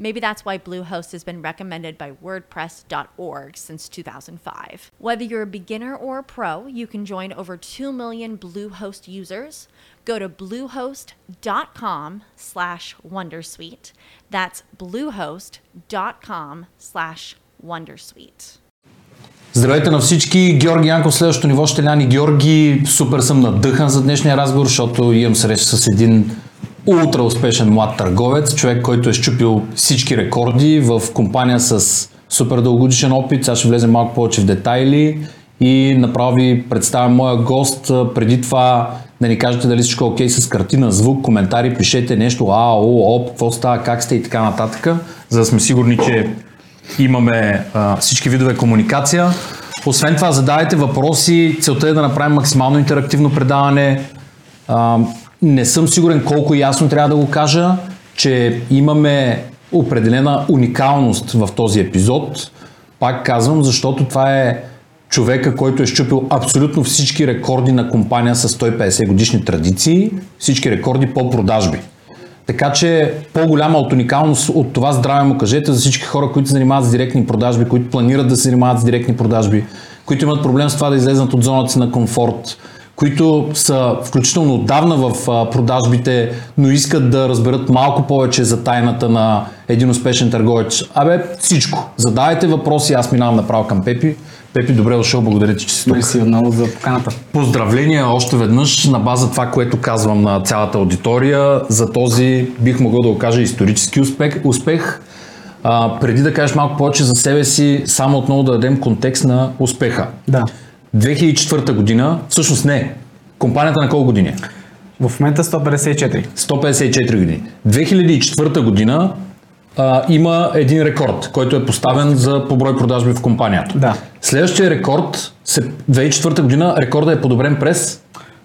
Maybe that's why Bluehost has been recommended by WordPress.org since 2005. Whether you're a beginner or a pro, you can join over 2 million Bluehost users. Go to bluehost.com slash wondersuite. That's bluehost.com slash wondersuite. Здравейте на всички! Георги Янков, следващото ниво ще ляни Георги. Супер съм надъхан за днешния разговор, защото имам среща с един ултра успешен млад търговец, човек, който е щупил всички рекорди в компания с супер дългогодишен опит. Сега ще влезем малко повече в детайли и направо ви представям моя гост. Преди това да ни кажете дали всичко е окей с картина, звук, коментари, пишете нещо, а, о, оп, какво става, как сте и така нататък, за да сме сигурни, че имаме а, всички видове комуникация. Освен това, задавайте въпроси. Целта е да направим максимално интерактивно предаване. А, не съм сигурен колко ясно трябва да го кажа, че имаме определена уникалност в този епизод. Пак казвам, защото това е човека, който е щупил абсолютно всички рекорди на компания с 150 годишни традиции, всички рекорди по продажби. Така че по-голяма от уникалност от това здраве му кажете за всички хора, които се занимават с директни продажби, които планират да се занимават с директни продажби, които имат проблем с това да излезнат от зоната си на комфорт, които са включително отдавна в продажбите, но искат да разберат малко повече за тайната на един успешен търговец. Абе, всичко. Задавайте въпроси, аз минавам направо към Пепи. Пепи, добре дошъл, благодаря ти, че си тук. Мерси отново за поканата. Поздравления още веднъж на база това, което казвам на цялата аудитория за този, бих могъл да го кажа, исторически успех. успех. А, преди да кажеш малко повече за себе си, само отново да дадем контекст на успеха. Да. 2004 година, всъщност не, компанията на колко години е? В момента 154. 154 години. 2004 година а, има един рекорд, който е поставен за поброй продажби в компанията. Да. Следващия рекорд, 2004 година, рекорда е подобрен през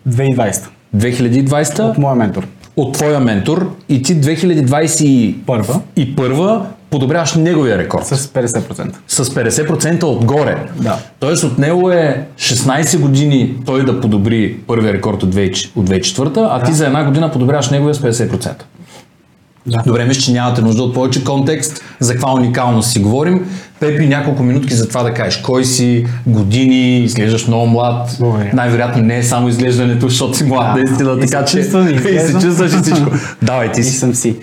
2020. 2020 От моя ментор. От твоя ментор и ти 2021 и първа подобряваш неговия рекорд. С 50%. С 50% отгоре. Да. Тоест от него е 16 години той да подобри първия рекорд от 2004, а да. ти за една година подобряваш неговия с 50%. Да. Добре, мисля, че нямате нужда от повече контекст, за каква уникалност си говорим. Пепи, няколко минутки за това да кажеш кой си, години, изглеждаш много млад. Благодаря. Най-вероятно не е само изглеждането, защото си млад, Да. наистина, И така че чувствам, и и се чувстваш и всичко. Давай ти И си. съм си.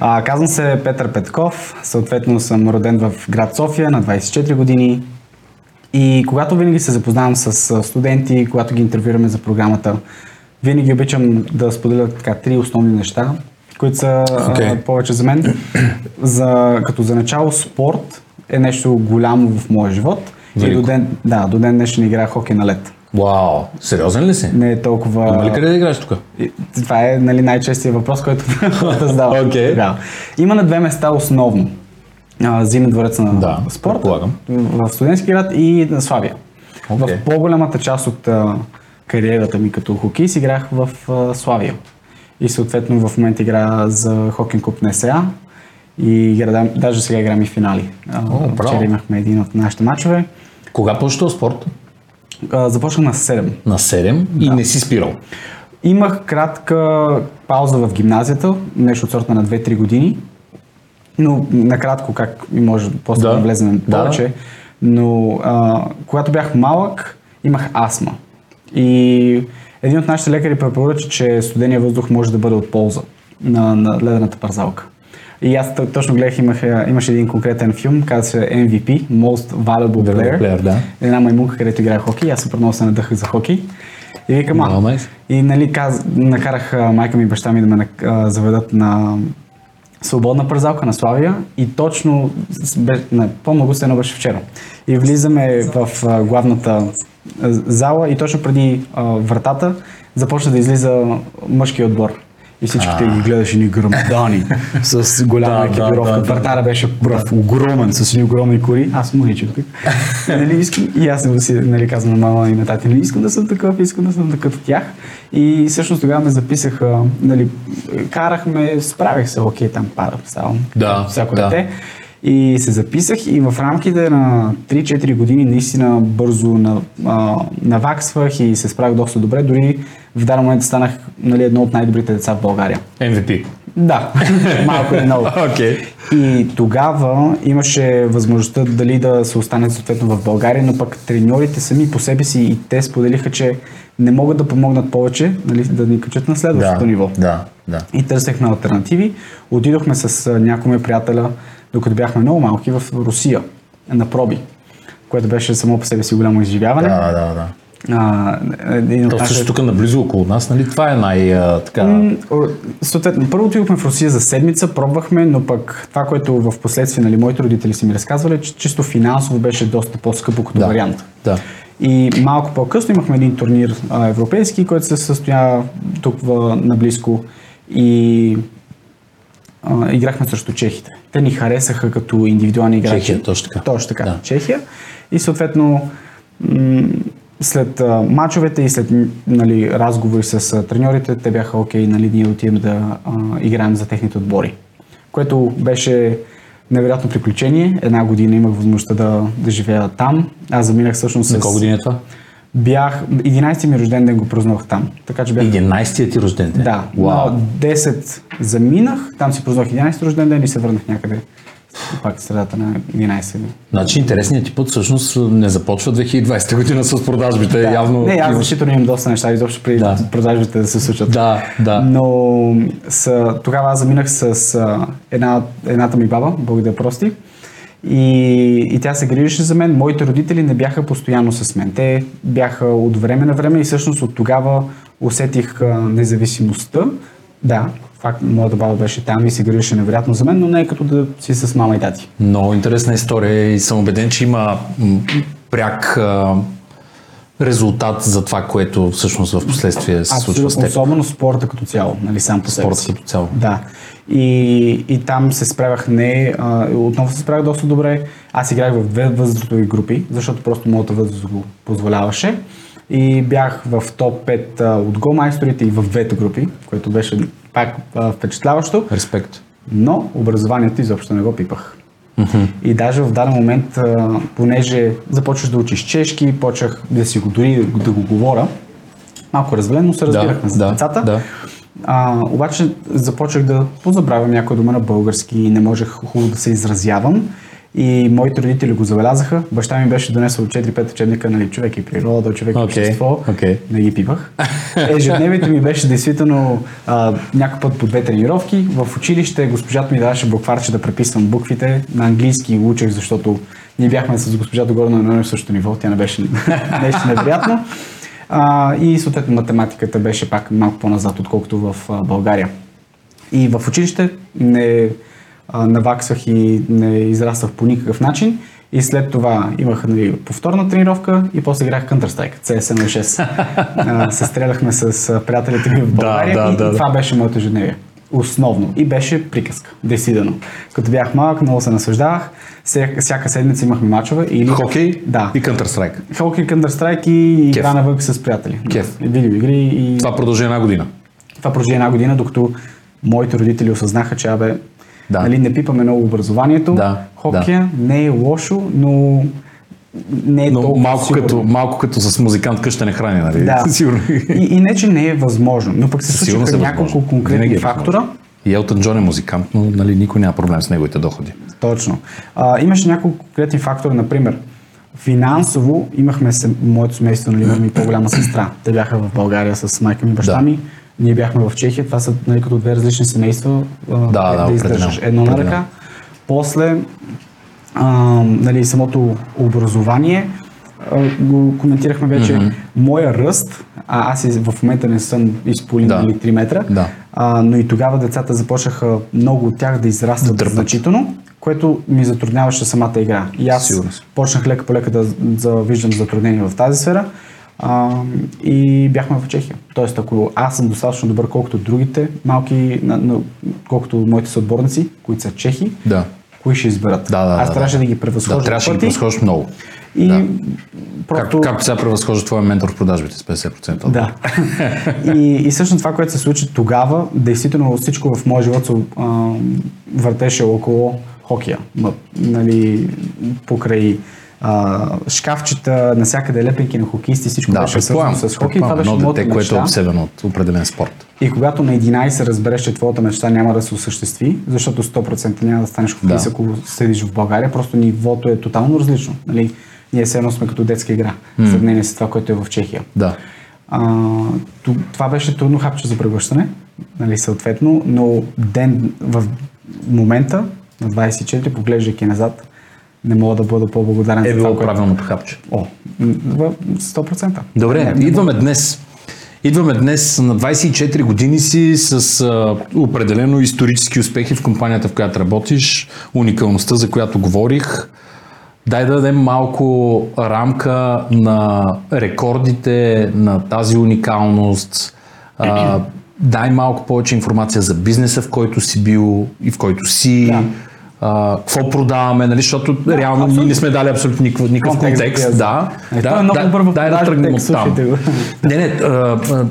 А, казвам се Петър Петков, съответно съм роден в град София на 24 години. И когато винаги се запознавам с студенти, когато ги интервюираме за програмата, винаги обичам да споделя така три основни неща, които са Окей. а, повече за мен. За, като за начало спорт е нещо голямо в моя живот. И Велико. до ден, да, до ден днешен играя хокей на лед. Вау, сериозен ли си? Не е толкова... Има ли къде да играеш тук? Това е нали, най-честият въпрос, който да задава. Окей. Да. Има на две места основно. Зимен дворец на Да, спорта предполагам. в студентски град и на Славия. Окей. В по-голямата част от а, кариерата ми като хокеист играх в а, Славия. И съответно в момента играя за хокин клуб НСА и игра, даже сега играм и финали. О, браво. Вчера имахме един от нашите матчове. Кога почва спорт? А, Започнах на 7. На 7 и не си спирал. Имах кратка пауза в гимназията, нещо от сорта на 2-3 години, но накратко, как и може после Да. да, влезем Да. повече, но а, когато бях малък, имах астма. И един от нашите лекари препоръча, че студения въздух може да бъде от полза на, на ледената парзалка. И аз точно гледах, имах, имаше един конкретен филм, казва се MVP, Most Valuable Player. Player, да. Една маймунка, където играе хокей, аз супер много се надъхах за хокей. И викам, а, Много nice. и нали, каз, накарах майка ми и баща ми да ме а, заведат на свободна парзалка на Славия и точно, не, по-много се беше вчера. И влизаме в а, главната зала и точно преди а, вратата започна да излиза мъжки отбор. И всичките ги гледаше ни гръмдани с голяма екипировка. Вратара беше прав, огромен, с едни огромни кори. Аз му личах тук. нали, искам, и аз му си нали, казвам на мама и на тати, нали, искам да съм такъв, искам да съм такъв тях. И всъщност тогава ме записаха, нали, карахме, справих се, окей, там пада, ставам. Да, всяко да. дете. И се записах и в рамките на 3-4 години наистина бързо на, а, наваксвах и се справих доста добре. Дори в даден момент станах нали, едно от най-добрите деца в България. MVP. Да, малко или много. Окей. И тогава имаше възможността дали да се остане съответно в България, но пък треньорите сами по себе си и те споделиха, че не могат да помогнат повече, нали, да ни качат на следващото Да, ниво. да, да. И търсехме альтернативи. Отидохме с някои мои приятеля, докато бяхме много малки, в Русия на проби, което беше само по себе си голямо изживяване. Да, да, да. А, един То нашите- тук наблизо около нас, нали? Това е най- а, така... Съответно, първо отидохме в Русия за седмица, пробвахме, но пък това, което в последствие нали, моите родители са ми разказвали, че чисто финансово беше доста по-скъпо като Да, вариант. да. И малко по-късно имахме един турнир а, европейски, който се състоя тук в, наблизко и а, играхме срещу чехите. Те ни харесаха като индивидуални играчи. Чехия, точно така. Точно така, Да. Чехия. И съответно м- след а, мачовете и след нали, разговори с а, треньорите, те бяха окей, нали, ние отидем да а, играем за техните отбори. Което беше невероятно приключение. Една година имах възможността да, да живея там. Аз заминах всъщност На с... колко години е това? Бях... 11-ти ми рожден ден го празнувах там. Така че бях... 11-тият ти рожден ден. Да, Вау. на 10 заминах, там си празнувах 11 рожден ден и се върнах някъде пак средата на 11 Значи интересният ти път всъщност не започва 2020 година с продажбите. Да. Явно Не, аз значително имам доста неща, изобщо при Да. продажбите да се случат. Да, да. Но с, тогава аз заминах с една, едната ми баба, Бог да прости. И, и тя се грижеше за мен. Моите родители не бяха постоянно с мен. Те бяха от време на време и всъщност от тогава усетих независимостта. Да, факт, моята баба беше там и се грижеше невероятно за мен, но не е като да си с мама и тати. Много интересна история и съм убеден, че има пряк а, резултат за това, което всъщност в последствие се случва с Абсолютно, теб. особено спорта като цяло, нали, сам по себе Спорта като цяло. Да. И, и там се справях не, а, отново се справях доста добре. Аз играх в две възрастови групи, защото просто моята възраст го позволяваше. И бях в топ 5 а, от голмайсторите и в двете групи, което беше пак а, впечатляващо. Респект. Но образованието изобщо не го пипах. И даже в даден момент, а, понеже започваш да учиш чешки, почнах да си го дори да го говоря, малко развалено се разбирахме за да, децата. да. А, обаче започнах да позабравям някоя дума на български и не можех хубаво да се изразявам. И моите родители го забелязаха. Баща ми беше донесъл 4-5 учебника, нали, човек и природа, човек и Окей, общество. окей. Не ги пипах. Ежедневието ми беше действително а, някой път по две тренировки. В училище госпожата ми даваше букварче да преписвам буквите. На английски го учех, защото ние бяхме с госпожа Догорна на едно и също ниво. Тя не беше нещо невероятно. А, и съответно математиката беше пак малко по-назад, отколкото в а, България. И в училище не а, наваксвах и не израствах по никакъв начин. И след това имах нали, повторна тренировка и после играх Counter-Strike, CS 06. а, се стреляхме с приятелите ми в България да, и, да, и да. това беше моето ежедневие. Основно. И беше приказка. Действително. Като бях малък, много се наслаждавах. Всяка, всяка седмица имахме мачове. Или... Хокей Да. и Counter-Strike. Хокей, Counter-Strike и Кеф. игра навън с приятели. Кеф. И видеоигри и... Това продължи една година. Това продължи една година, докато моите родители осъзнаха, че абе, Да. нали, не пипаме много образованието. Да, Хокея не е лошо, но не е Но толкова малко сигурно. като, малко като с музикант къща не храни, нали? Да. Сигурно. И, и не, че не е възможно, но пък се случиха се няколко възможно. конкретни Винаги е фактора. възможно. И Елтън Джон е музикант, но нали, никой няма проблем с неговите доходи. Точно. А, имаше няколко конкретни фактори, например, финансово имахме се, моето семейство, нали, имаме и по-голяма сестра. Те бяха в България с майка ми и баща Да. ми. Ние бяхме в Чехия. Това са нали, като две различни семейства. а, Да, да, издържаш определено. едно на ръка. После а, нали, самото образование а, го коментирахме вече. Моя ръст А, аз в момента не съм изполин Да. нали, 3 метра, Да. а, но и тогава децата започнаха много от тях да израстват Да значително, което ми затрудняваше самата игра. И аз Сигурно почнах лека по лека да, да виждам затруднения в тази сфера а, и бяхме в Чехия. Тоест, ако аз съм достатъчно добър, колкото другите малки, на, на, колкото моите съотборници, които са чехи, Да. кои ще изберат. Да, да, аз да, трябваше да. да ги превъзхожа Да, трябваше да ги превъзхождаш много. и Да. просто... Както, както сега превъзхожда твоя ментор в продажбите с 50%. Да. и, и всъщност това, което се случи тогава, действително всичко в моя живот се въртеше около хокея. Нали, покрай а, шкафчета, навсякъде лепенки на хокеисти, всичко Да, беше свързано с хокей. Това беше едно дете, което е обсебено от определен спорт. И когато на 11 разбереш, че твоята мечта няма да се осъществи, защото 100% няма да станеш хокеист, Да. ако седиш в България, просто нивото е тотално различно. Нали? Ние все едно сме като детска игра, в сравнение с това, което е в Чехия. Да. А, това беше трудно хапче за превръщане, нали, съответно, но ден в момента, на 24, поглеждайки назад, не мога да бъда по-благодарен Е за било това, което... правилното хапче. О, м, в 100%. Добре, Не, не идваме днес. Идваме днес на 24 години си с а, определено исторически успехи в компанията, в която работиш, уникалността, за която говорих. Дай да дадем малко рамка на рекордите, на тази уникалност. А, дай малко повече информация за бизнеса, в който си бил и в който си. Да. А, какво продаваме, нали? защото реално ние не сме дали абсолютно никакъв, никакъв Контекст, контекст. се. Да, Е, да, е много да, добър в дай да тръгнем от там. Не, не, а, а,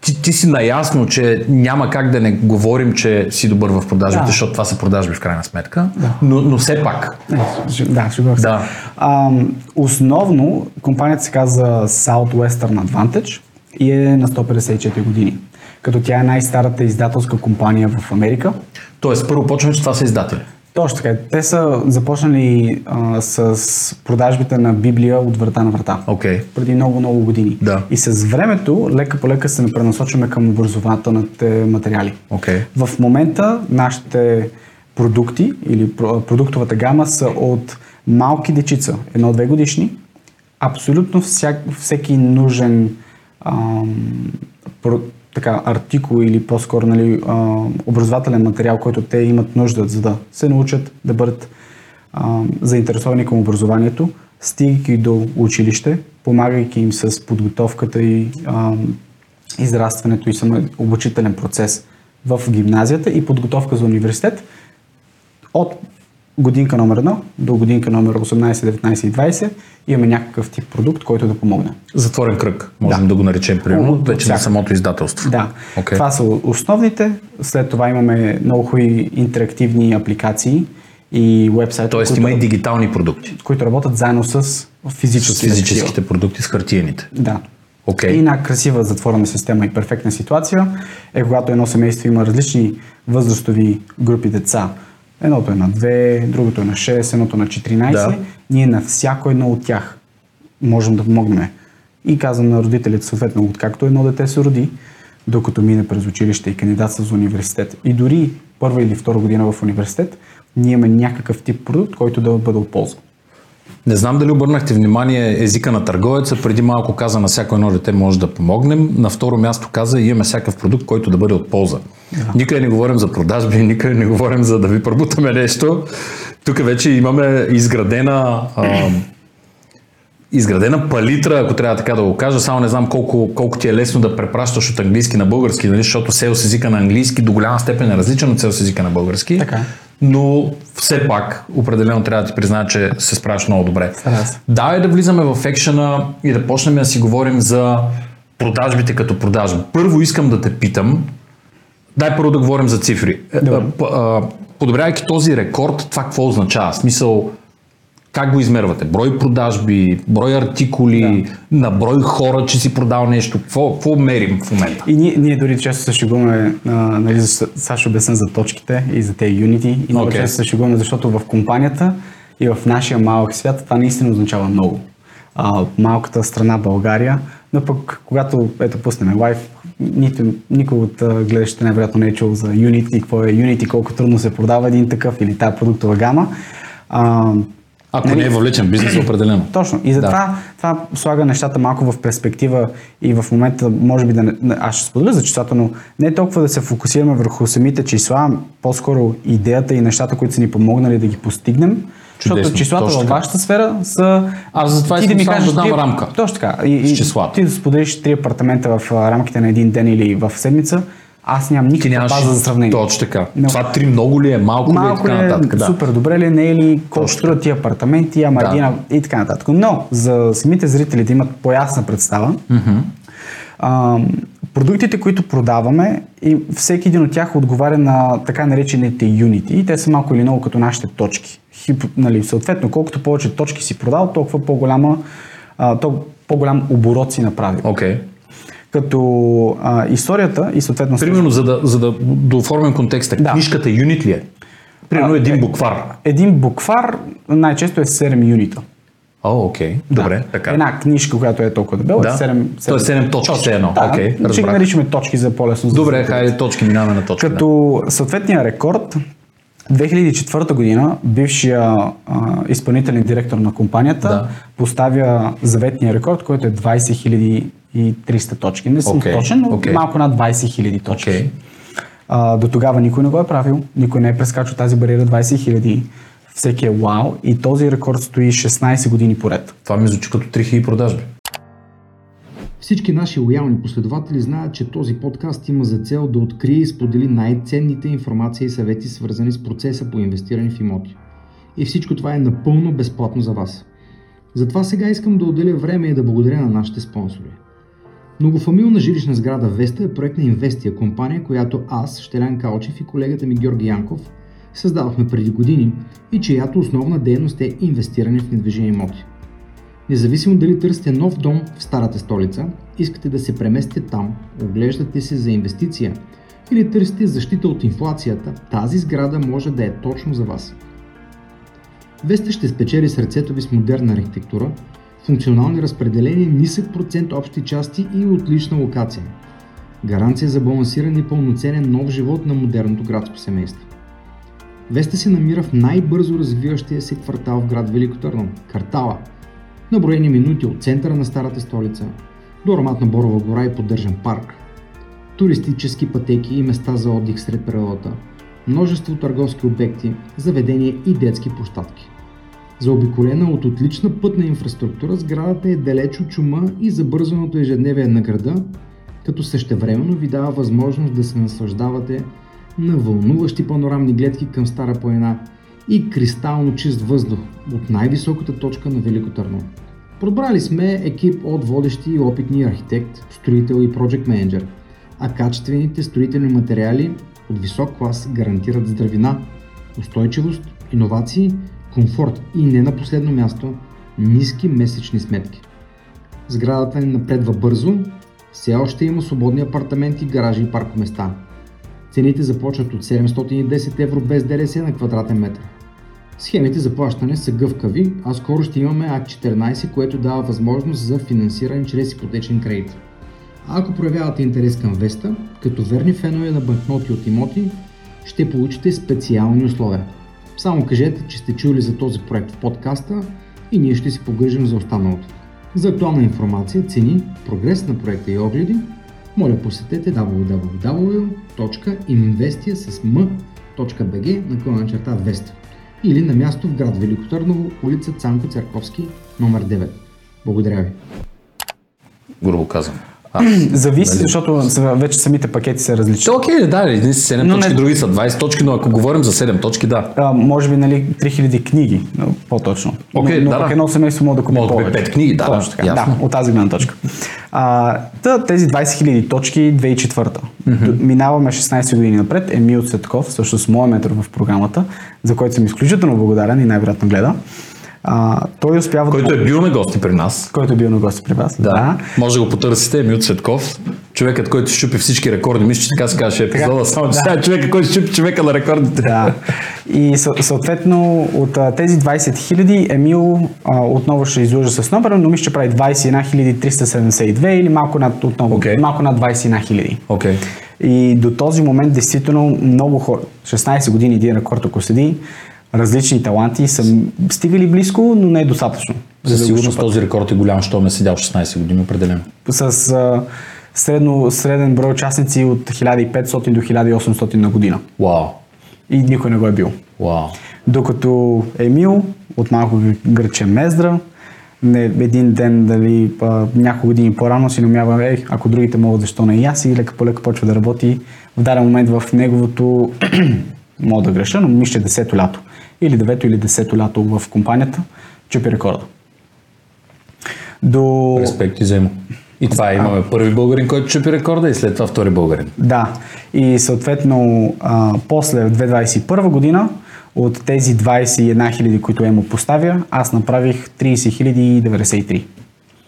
ти, ти си наясно, че няма как да не говорим, че си добър в продажбите, Да. защото това са продажби в крайна сметка, но, но все пак. Не, ще- да, се. Да. Ам, основно компанията се казва Southwestern Advantage и е на 154 години. Като тя е най-старата издателска компания в Америка. Тоест, първо почваме, че това са издатели. Точно така. Те са започнали а, с продажбите на Библия от врата на врата. Окей. Преди много-много години. Да. И с времето, лека по лека се пренасочваме към образователните материали. Окей. В момента нашите продукти или про- продуктовата гама са от малки дечица, едно-две годишни, абсолютно всяк, всеки нужен ам, така, артикул или по-скоро нали, а, образователен материал, който те имат нужда, за да се научат да бъдат ам, заинтересовани към образованието, стигайки до училище, помагайки им с подготовката и израстването и само обучителен процес в гимназията и подготовка за университет от годинка номер 1 до годинка номер 18, 19 и 20 имаме някакъв тип продукт, който да помогне. Затворен кръг, можем Да. да, го наречем, примерно, вече на самото издателство. Да, Окей. това са основните. След това имаме много хубави интерактивни апликации и вебсайти, Тоест които, има и дигитални продукти. които работят заедно с С физическите. физическите продукти, с хартиените. Да. Окей. И една красива затворена система и перфектна ситуация е когато едно семейство има различни възрастови групи деца. Едното е на 2, другото е на 6, едното на 14. Да. Ние на всяко едно от тях можем да помогнем. И казвам на родителите, съответно, откакто едно дете се роди, докато мине през училище и кандидатства за университет. И дори първа или втора година в университет, ние имаме някакъв тип продукт, който да бъде от полза. Не знам дали обърнахте внимание езика на търговеца. Преди малко каза на всяко едно дете може да помогнем. На второ място каза имаме всякакъв продукт, който да бъде от полза. Да. Никъде не говорим за продажби, никъде не говорим за да ви пробутаме нещо. Тук вече имаме изградена а, изградена палитра, ако трябва така да го кажа. Само не знам колко, колко ти е лесно да препращаш от английски на български, нали? защото селс езика на английски до голяма степен е различен от селс езика на български. Така. Но все пак, определено трябва да ти призная, че се справяш много добре. Се. Давай да влизаме в екшена и да почнем да си говорим за продажбите като продажби. Първо искам да те питам, дай първо да говорим за цифри. Е, Добре. а, Подобрявайки този рекорд, това какво означава? Смисъл, как го измервате? Брой продажби, брой артикули, на брой хора, че си продал нещо. Какво, какво мерим в момента? И ние, ние дори често се шегуваме, нали, ще обясня за точките и за тези юнити. И много Окей. често се шегуваме, защото в компанията и в нашия малък свят това наистина означава много. А, малката страна България, но пък когато ето пуснем лайв, нито, никой от гледащите най-вероятно не е чул за Unity, какво е Unity, колко трудно се продава един такъв или тази продуктова гама. А, Ако Нали? не е въвлечен бизнес, определено. Точно. И затова това слага нещата малко в перспектива и в момента, може би да не, аз ще споделя за числата, но не толкова да се фокусираме върху самите числа, по-скоро идеята и нещата, които са ни помогнали да ги постигнем. Чудесно, Защото числата във вашата сфера са... Аз затова ти искам само да дам рамка Точно така. И, и числата. Ти да споделиш три апартамента в рамките на един ден или в седмица, аз нямам никаква нямаш база за сравнение. Точно така. Но- Това три много ли е, малко, Малко ли е така е, нататък. Да. супер добре ли е, не е ли, колко Точно струват тия апартаменти, ама Да. един, и така нататък. Но за самите зрители да имат по-ясна представа, а, продуктите, които продаваме, и всеки един от тях отговаря на така наречените юнити. И те са малко или много като нашите точки. Хип, нали, съответно, колкото повече точки си продал, толкова по-голяма, а, то, по-голям оборот си направил. Окей. Като а, историята и съответно... Примерно, за да, за да дооформим контекста, Да. книжката юнит ли е? Примерно един буквар. Един буквар най-често е 7 юнита. О, окей. Добре, така. Една книжка, която е толкова дебела, Да. е 7, То е седем точки, все едно. Да, Окей, ще ги наричаме точки за по-лесно. за Добре, запомнение. хайде точки, минаваме на точки. Като съответния рекорд, 2004 година бившия а, изпълнителен директор на компанията Да. поставя заветния рекорд, който е 20 300 точки. Не съм Окей, точен, но окей. малко над 20 000 точки. Окей. А, до тогава никой не го е правил, никой не е прескачал тази бариера 20 000. Всеки е вау и този рекорд стои 16 години поред. Това ми звучи като 3000 продажби. Всички наши лоялни последователи знаят, че този подкаст има за цел да открие и сподели най-ценните информации и съвети, свързани с процеса по инвестиране в имоти. И всичко това е напълно безплатно за вас. Затова сега искам да отделя време и да благодаря на нашите спонсори. Многофамилна жилищна сграда Веста е проект на Инвестия, компания, която аз, Щелян Калчев и колегата ми Георги Янков създадохме преди години и чиято основна дейност е инвестиране в недвижими имоти. Независимо дали търсите нов дом в старата столица, искате да се преместите там, оглеждате се за инвестиция или търсите защита от инфлацията, тази сграда може да е точно за вас. Веста ще спечели сърцето ви с модерна архитектура, функционални разпределения, нисък процент общи части и отлична локация. Гаранция за балансиран и пълноценен нов живот на модерното градско семейство. Веста се намира в най-бързо развиващия се квартал в град Велико Търново – Картала. На броени минути от центъра на старата столица до ароматна Борова гора и поддържан парк. Туристически пътеки и места за отдих сред природата. Множество търговски обекти, заведения и детски площадки. Заобиколена от отлична пътна инфраструктура, сградата е далеч от чума и забързаното ежедневие на града, като същевременно ви дава възможност да се наслаждавате на вълнуващи панорамни гледки към Стара планина и кристално чист въздух от най-високата точка на Велико Търново. Подбрали сме екип от водещи и опитни архитект, строител и проект менеджер, а качествените строителни материали от висок клас гарантират здравина, устойчивост, иновации, комфорт и не на последно място ниски месечни сметки. Сградата ни напредва бързо, все още има свободни апартаменти, гаражи и паркоместа. Цените започват от 710 евро без ДДС на квадратен метър. Схемите за плащане са гъвкави, а скоро ще имаме АК 14, което дава възможност за финансиране чрез ипотечен кредит. Ако проявявате интерес към Веста, като верни фенове на банкноти от имоти, ще получите специални условия. Само кажете, че сте чули за този проект в подкаста и ние ще си погрижим за останалото. За актуална информация, цени, прогрес на проекта и огледи, моля посетете www.investia с m.bg наклона черта Веста или на място в град Велико Търново, улица Цанко Церковски, номер 9. Благодаря ви. Грубо казвам. Аз. Зависи, Нали? защото вече самите пакети са различни. Окей, да, едни са 7 Но точки, не- други са 20 точки, но ако говорим за 7 точки, да. А, може би, нали, 3000 книги, но по-точно. Окей, но, но да, пък да. едно семейство може да купи Може повече. пет книги, да, Точно да, така, ясно. да, от тази гледна точка. А, та, тези 20 000 точки 2004 mm-hmm. Минаваме 16 години напред. Емил Цветков, също с моя метър в програмата, за който съм изключително благодарен и най-вероятно гледа. А, той успява Който да... е бил на гости при нас. който е бил на гости при вас. Да. Може да го потърсите, Емил Цветков. Човекът, който щупи всички рекорди. Мисля, че така се казваше епизода. Само, че да. е човека, който щупи човека на рекордите. Да. И съ- съответно от тези 20 хиляди Емил а, отново ще излъжа с номера, но мисля, че прави 21 372 или малко над, отново, Окей. малко над 21 хиляди. Окей. И до този момент, действително, много хора, 16 години един рекорд, ако седи, различни таланти са стигали близко, но не е достатъчно. За го сигурност този рекорд е голям, що ме седял 16 години, определено. С а, средно, среден брой участници от 1500 до 1800 на година. Вау, И никой не го е бил. вау. Докато Емил от малко гръче Мездра, не, един ден, дали а, няколко години по-рано си намява, е, ако другите могат, защо не и аз и лека по лека почва да работи в даден момент в неговото, мога да греша, но мисля 10-то лято. Или 9-то или 10-то лято в компанията, чупи рекорда. До... Респект и взема. И това е, имаме първи българин, който чупи рекорда и след това втори българин. Да, и съответно а, после в 2021 година от тези 21 000, които Емо поставя, аз направих 30 093.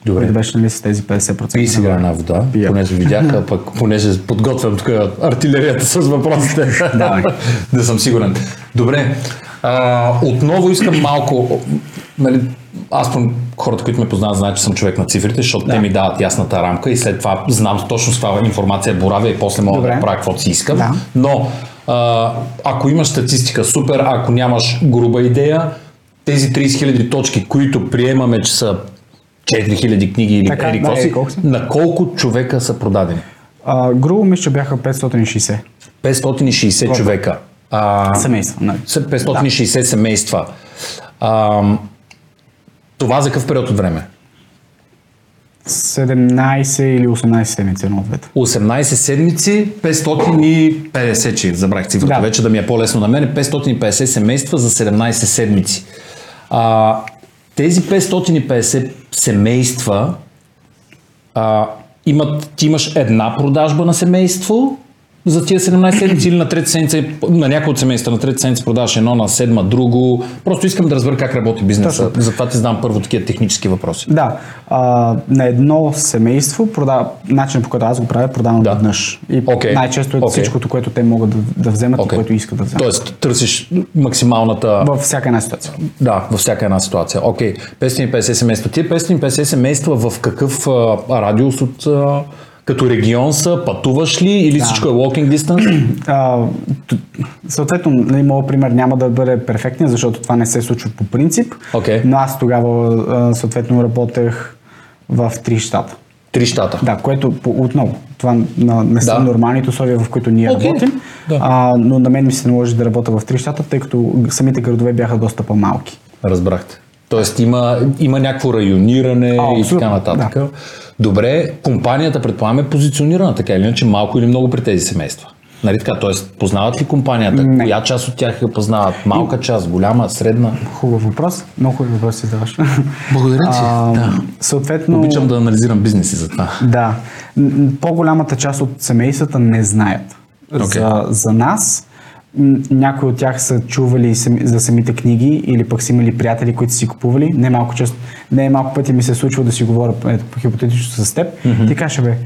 Добре. Които беше нали, с тези 50%. Пи сега една вода, Пия. понеже видях, а пък понеже подготвям тук артилерията с въпросите. Да съм сигурен. Добре. А, отново искам малко, нали, аз хората, които ме познават, знаят, че съм човек на цифрите, защото те ми дават ясната рамка и след това знам точно с това информация боравя и после мога Добре. да правя каквото си искам. Да. Но а, ако имаш статистика, супер, ако нямаш груба идея, тези 30 000 точки, които приемаме, че са 4000 книги или Така, да, еди си, колко са? на колко човека са продадени? А, грубо мисля, че бяха 560 560 човека. А, семейства. Нали. са 560 семейства. А, това за какъв период от време? 17 или 18 седмици едно от двете. 18 седмици, 550, че забрах цифрата Да. вече да ми е по-лесно на мен, 550 семейства за 17 седмици. А, тези 550 семейства а, имат, ти имаш една продажба на семейство за тия 17 седмици или на трета седмица, на някои от семейства, на трета седмица продаваш едно, на седма друго. Просто искам да разбера как работи бизнеса. Точно. Затова ти задам първо такива технически въпроси. Да, а, на едно семейство, продава, начинът по който аз го правя, продавам Да. веднъж. И Окей. най-често е Окей. всичкото, което те могат да, да вземат Окей. и което искат да вземат. Тоест, търсиш максималната... Във всяка една ситуация. Да, във всяка една ситуация. Окей, 550 семейства. Тия 550 семейства в какъв а, радиус от а, като регион са? Пътуваш ли или всичко е walking distance? А, съответно, нали, моят пример няма да бъде перфектен, защото това не се случва по принцип, Окей. но аз тогава съответно работех в три щата. Три щата. Да, което отново, това на, не са Да. нормалните условия, в които ние Окей. работим, Да. а, но на мен ми се наложи да работя в три щата, тъй като самите градове бяха доста по-малки. Разбрахте. Тоест има, има някакво райониране А, и така нататък. Добре, компанията предполагам е позиционирана така или иначе малко или много при тези семейства. Нали така? Тоест, познават ли компанията? Не. Коя част от тях я познават? Малка част, голяма, средна? Хубав въпрос, много хубав въпрос си задаваш. Благодаря ти. А, Да. Съответно, Обичам да анализирам бизнеси за това. Да. По-голямата част от семействата не знаят. Окей. За, за нас, някои от тях са чували за самите книги или пък са имали приятели, които са си купували. Не малко, често, не малко пъти ми се е случва да си говоря ето, по хипотетично с теб. Ти кажеш, бе,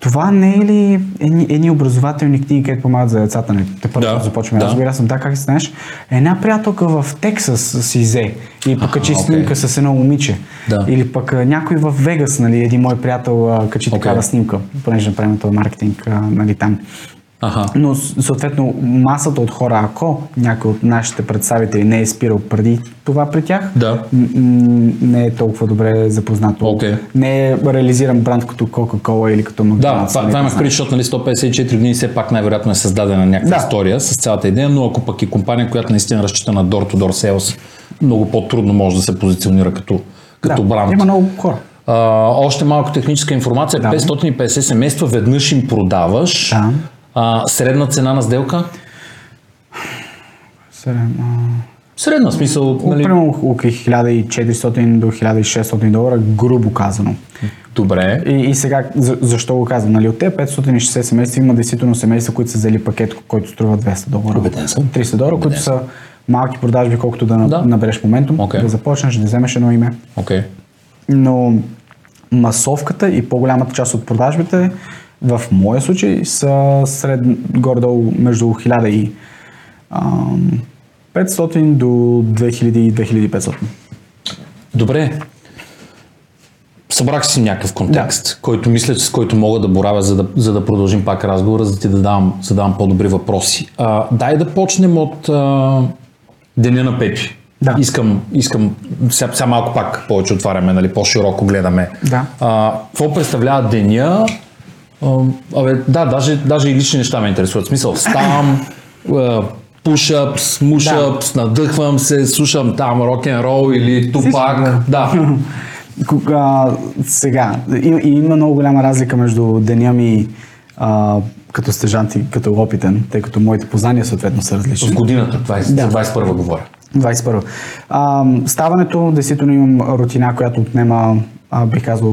това не е ли едни, едни образователни книги, където помагат за децата? Не? Те първо Да, започваме да. разговор. Аз съм да, как се знаеш? Една приятелка в Тексас си взе и покачи окей. снимка с едно момиче. Да. Или пък някой в Вегас, нали, един мой приятел качи Окей. такава снимка, понеже направим този маркетинг нали, там. Аха. Но съответно масата от хора, ако някой от нашите представители не е спирал преди това при тях, Да. м- м- не е толкова добре запознато. Окей. Не е реализиран бранд като Coca-Cola или като McDonald's. Да, това, нали, това имах преди, защото нали, 154 дни все пак най-вероятно е създадена някаква Да. история с цялата идея, но ако пък е компания, която наистина разчита на door-to-door sales, много по-трудно може да се позиционира като, като да, бранд. Има много хора. А, още малко техническа информация. Да. 550 семейства веднъж им продаваш. Да. А, средна цена на сделка? Средна, в смисъл, нали? Примерно около 1400 до 1600 долара, грубо казано. Добре. И, и сега, за, защо го казвам? Нали, от тези 560 семейства има действително семейства, които са взели пакет, който струва 200 долара. Убеден съм. 300 долара, които са малки продажби, колкото да, Да. набереш моментум, Окей. да започнеш, да вземеш едно име. Окей. Но масовката и по-голямата част от продажбите в моя случай са сред горе-долу между 1000 и ам, 500 до 2000 и 2500. Добре. Събрах си някакъв контекст, който мисля, с който мога да боравя, за да, за да продължим пак разговора, за да ти да давам, задавам по-добри въпроси. А, дай да почнем от, а, Деня на Пепи. Да. Искам, искам сега, сега малко пак повече отваряме, нали, по-широко гледаме. Да. А, какво представлява деня? Абе, да, даже, даже и лични неща ме интересуват. В смисъл, ставам, а, push-ups, mush-ups, надъхвам се, слушам там рок-н-рол или тупак. Да. Кога, сега, и, и има много голяма разлика между деня ми а, като стежант и като опитен, тъй като моите познания съответно са различни. В годината, 20, Да. 21 говоря. 21. А, ставането, действително имам рутина, която отнема, а, бих казал,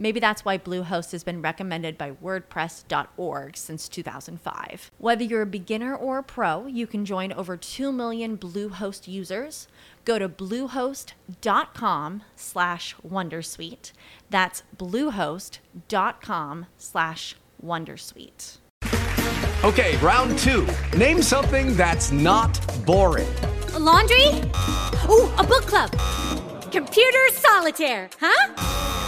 Maybe that's why Bluehost has been recommended by WordPress.org since 2005. Whether you're a beginner or a pro, you can join over 2 million Bluehost users. Go to bluehost.com slash Wondersuite. That's bluehost.com slash Wondersuite. Okay, round two. Name something that's not boring. A laundry? Ooh, a book club. Computer solitaire, huh?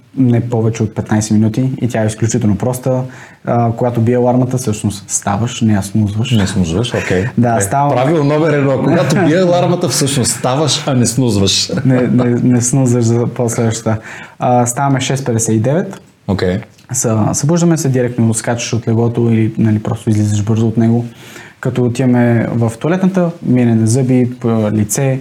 Не повече от 15 минути и тя е изключително проста. А, когато бие алармата, всъщност ставаш, не я снузваш. Не снузваш, окей. Да, Добре. ставам. Правило номер едно. Когато бие алармата, всъщност ставаш, а не снузваш. Не, не, не снузваш за последващата. А, ставаме 6.59. Окей. Са, събуждаме се, директно скачаш от леглото или нали, просто излизаш бързо от него. Като отиваме в туалетната, мине на зъби, лице,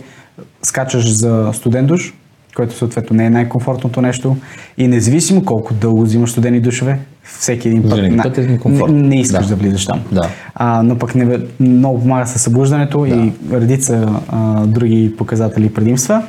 скачаш за студен душ, което съответно не е най-комфортното нещо. И независимо колко дълго взимаш студени душове, всеки един път, на- път е не, не искаш Да. да, влизаш там. Да. А, но пък не, много помага с събуждането и редица а, други показатели и предимства.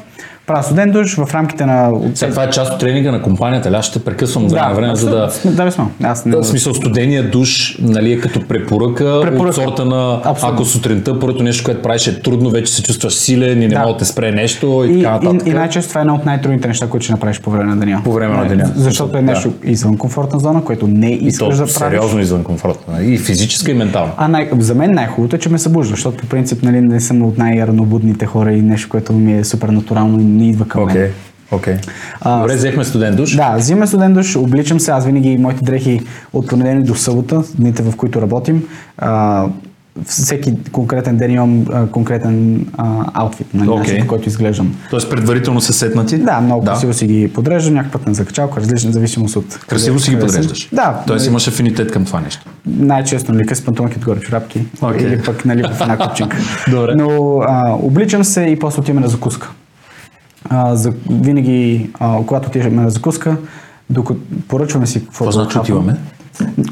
Правя студен душ в рамките на... Сега това е част от тренинга на компанията, аз ще прекъсвам време на време, за да... Да, безспорно. Аз не... В смисъл, студения душ нали, е като препоръка, Препоръка. от сорта на Абсолютно. ако сутринта първото нещо, което правиш е трудно, вече се чувстваш силен и не Да. мога да те спре нещо и, И, така нататък. и, и най-често това е едно от най-трудните неща, които ще направиш по време на деня. По време на Нали, деня. Защото е Да. нещо извън комфортна зона, което не искаш да правиш. сериозно извън комфортно. нали, И физическа и ментално. А най- за мен най-хубавото е, че ме събужда, защото по принцип нали, не съм от най-ранобудните хора и нещо, което ми е супер натурално и не идва към Окей, мен. окей. А, Добре, взехме студен душ. Да, взимаме студен душ, обличам се, аз винаги моите дрехи от понеделник до събота, дните в които работим, а, всеки конкретен ден имам а, конкретен а, аутфит, нали, Окей. начин, който изглеждам. Тоест предварително се сетнати? Да, много красиво си ги подреждам, някакъв път на закачалка, различна зависимост от... Красиво си ги подреждаш? Да. Тоест имаш афинитет към това нещо. Най-често нали, къс пантонки отгоре чорапки Окей. или пък нали, в една купчинка. Добре. Но а, обличам се и после отиваме на закуска. А, за, винаги, а, когато отиваме на закуска, докато поръчваме си какво Какво значи отиваме?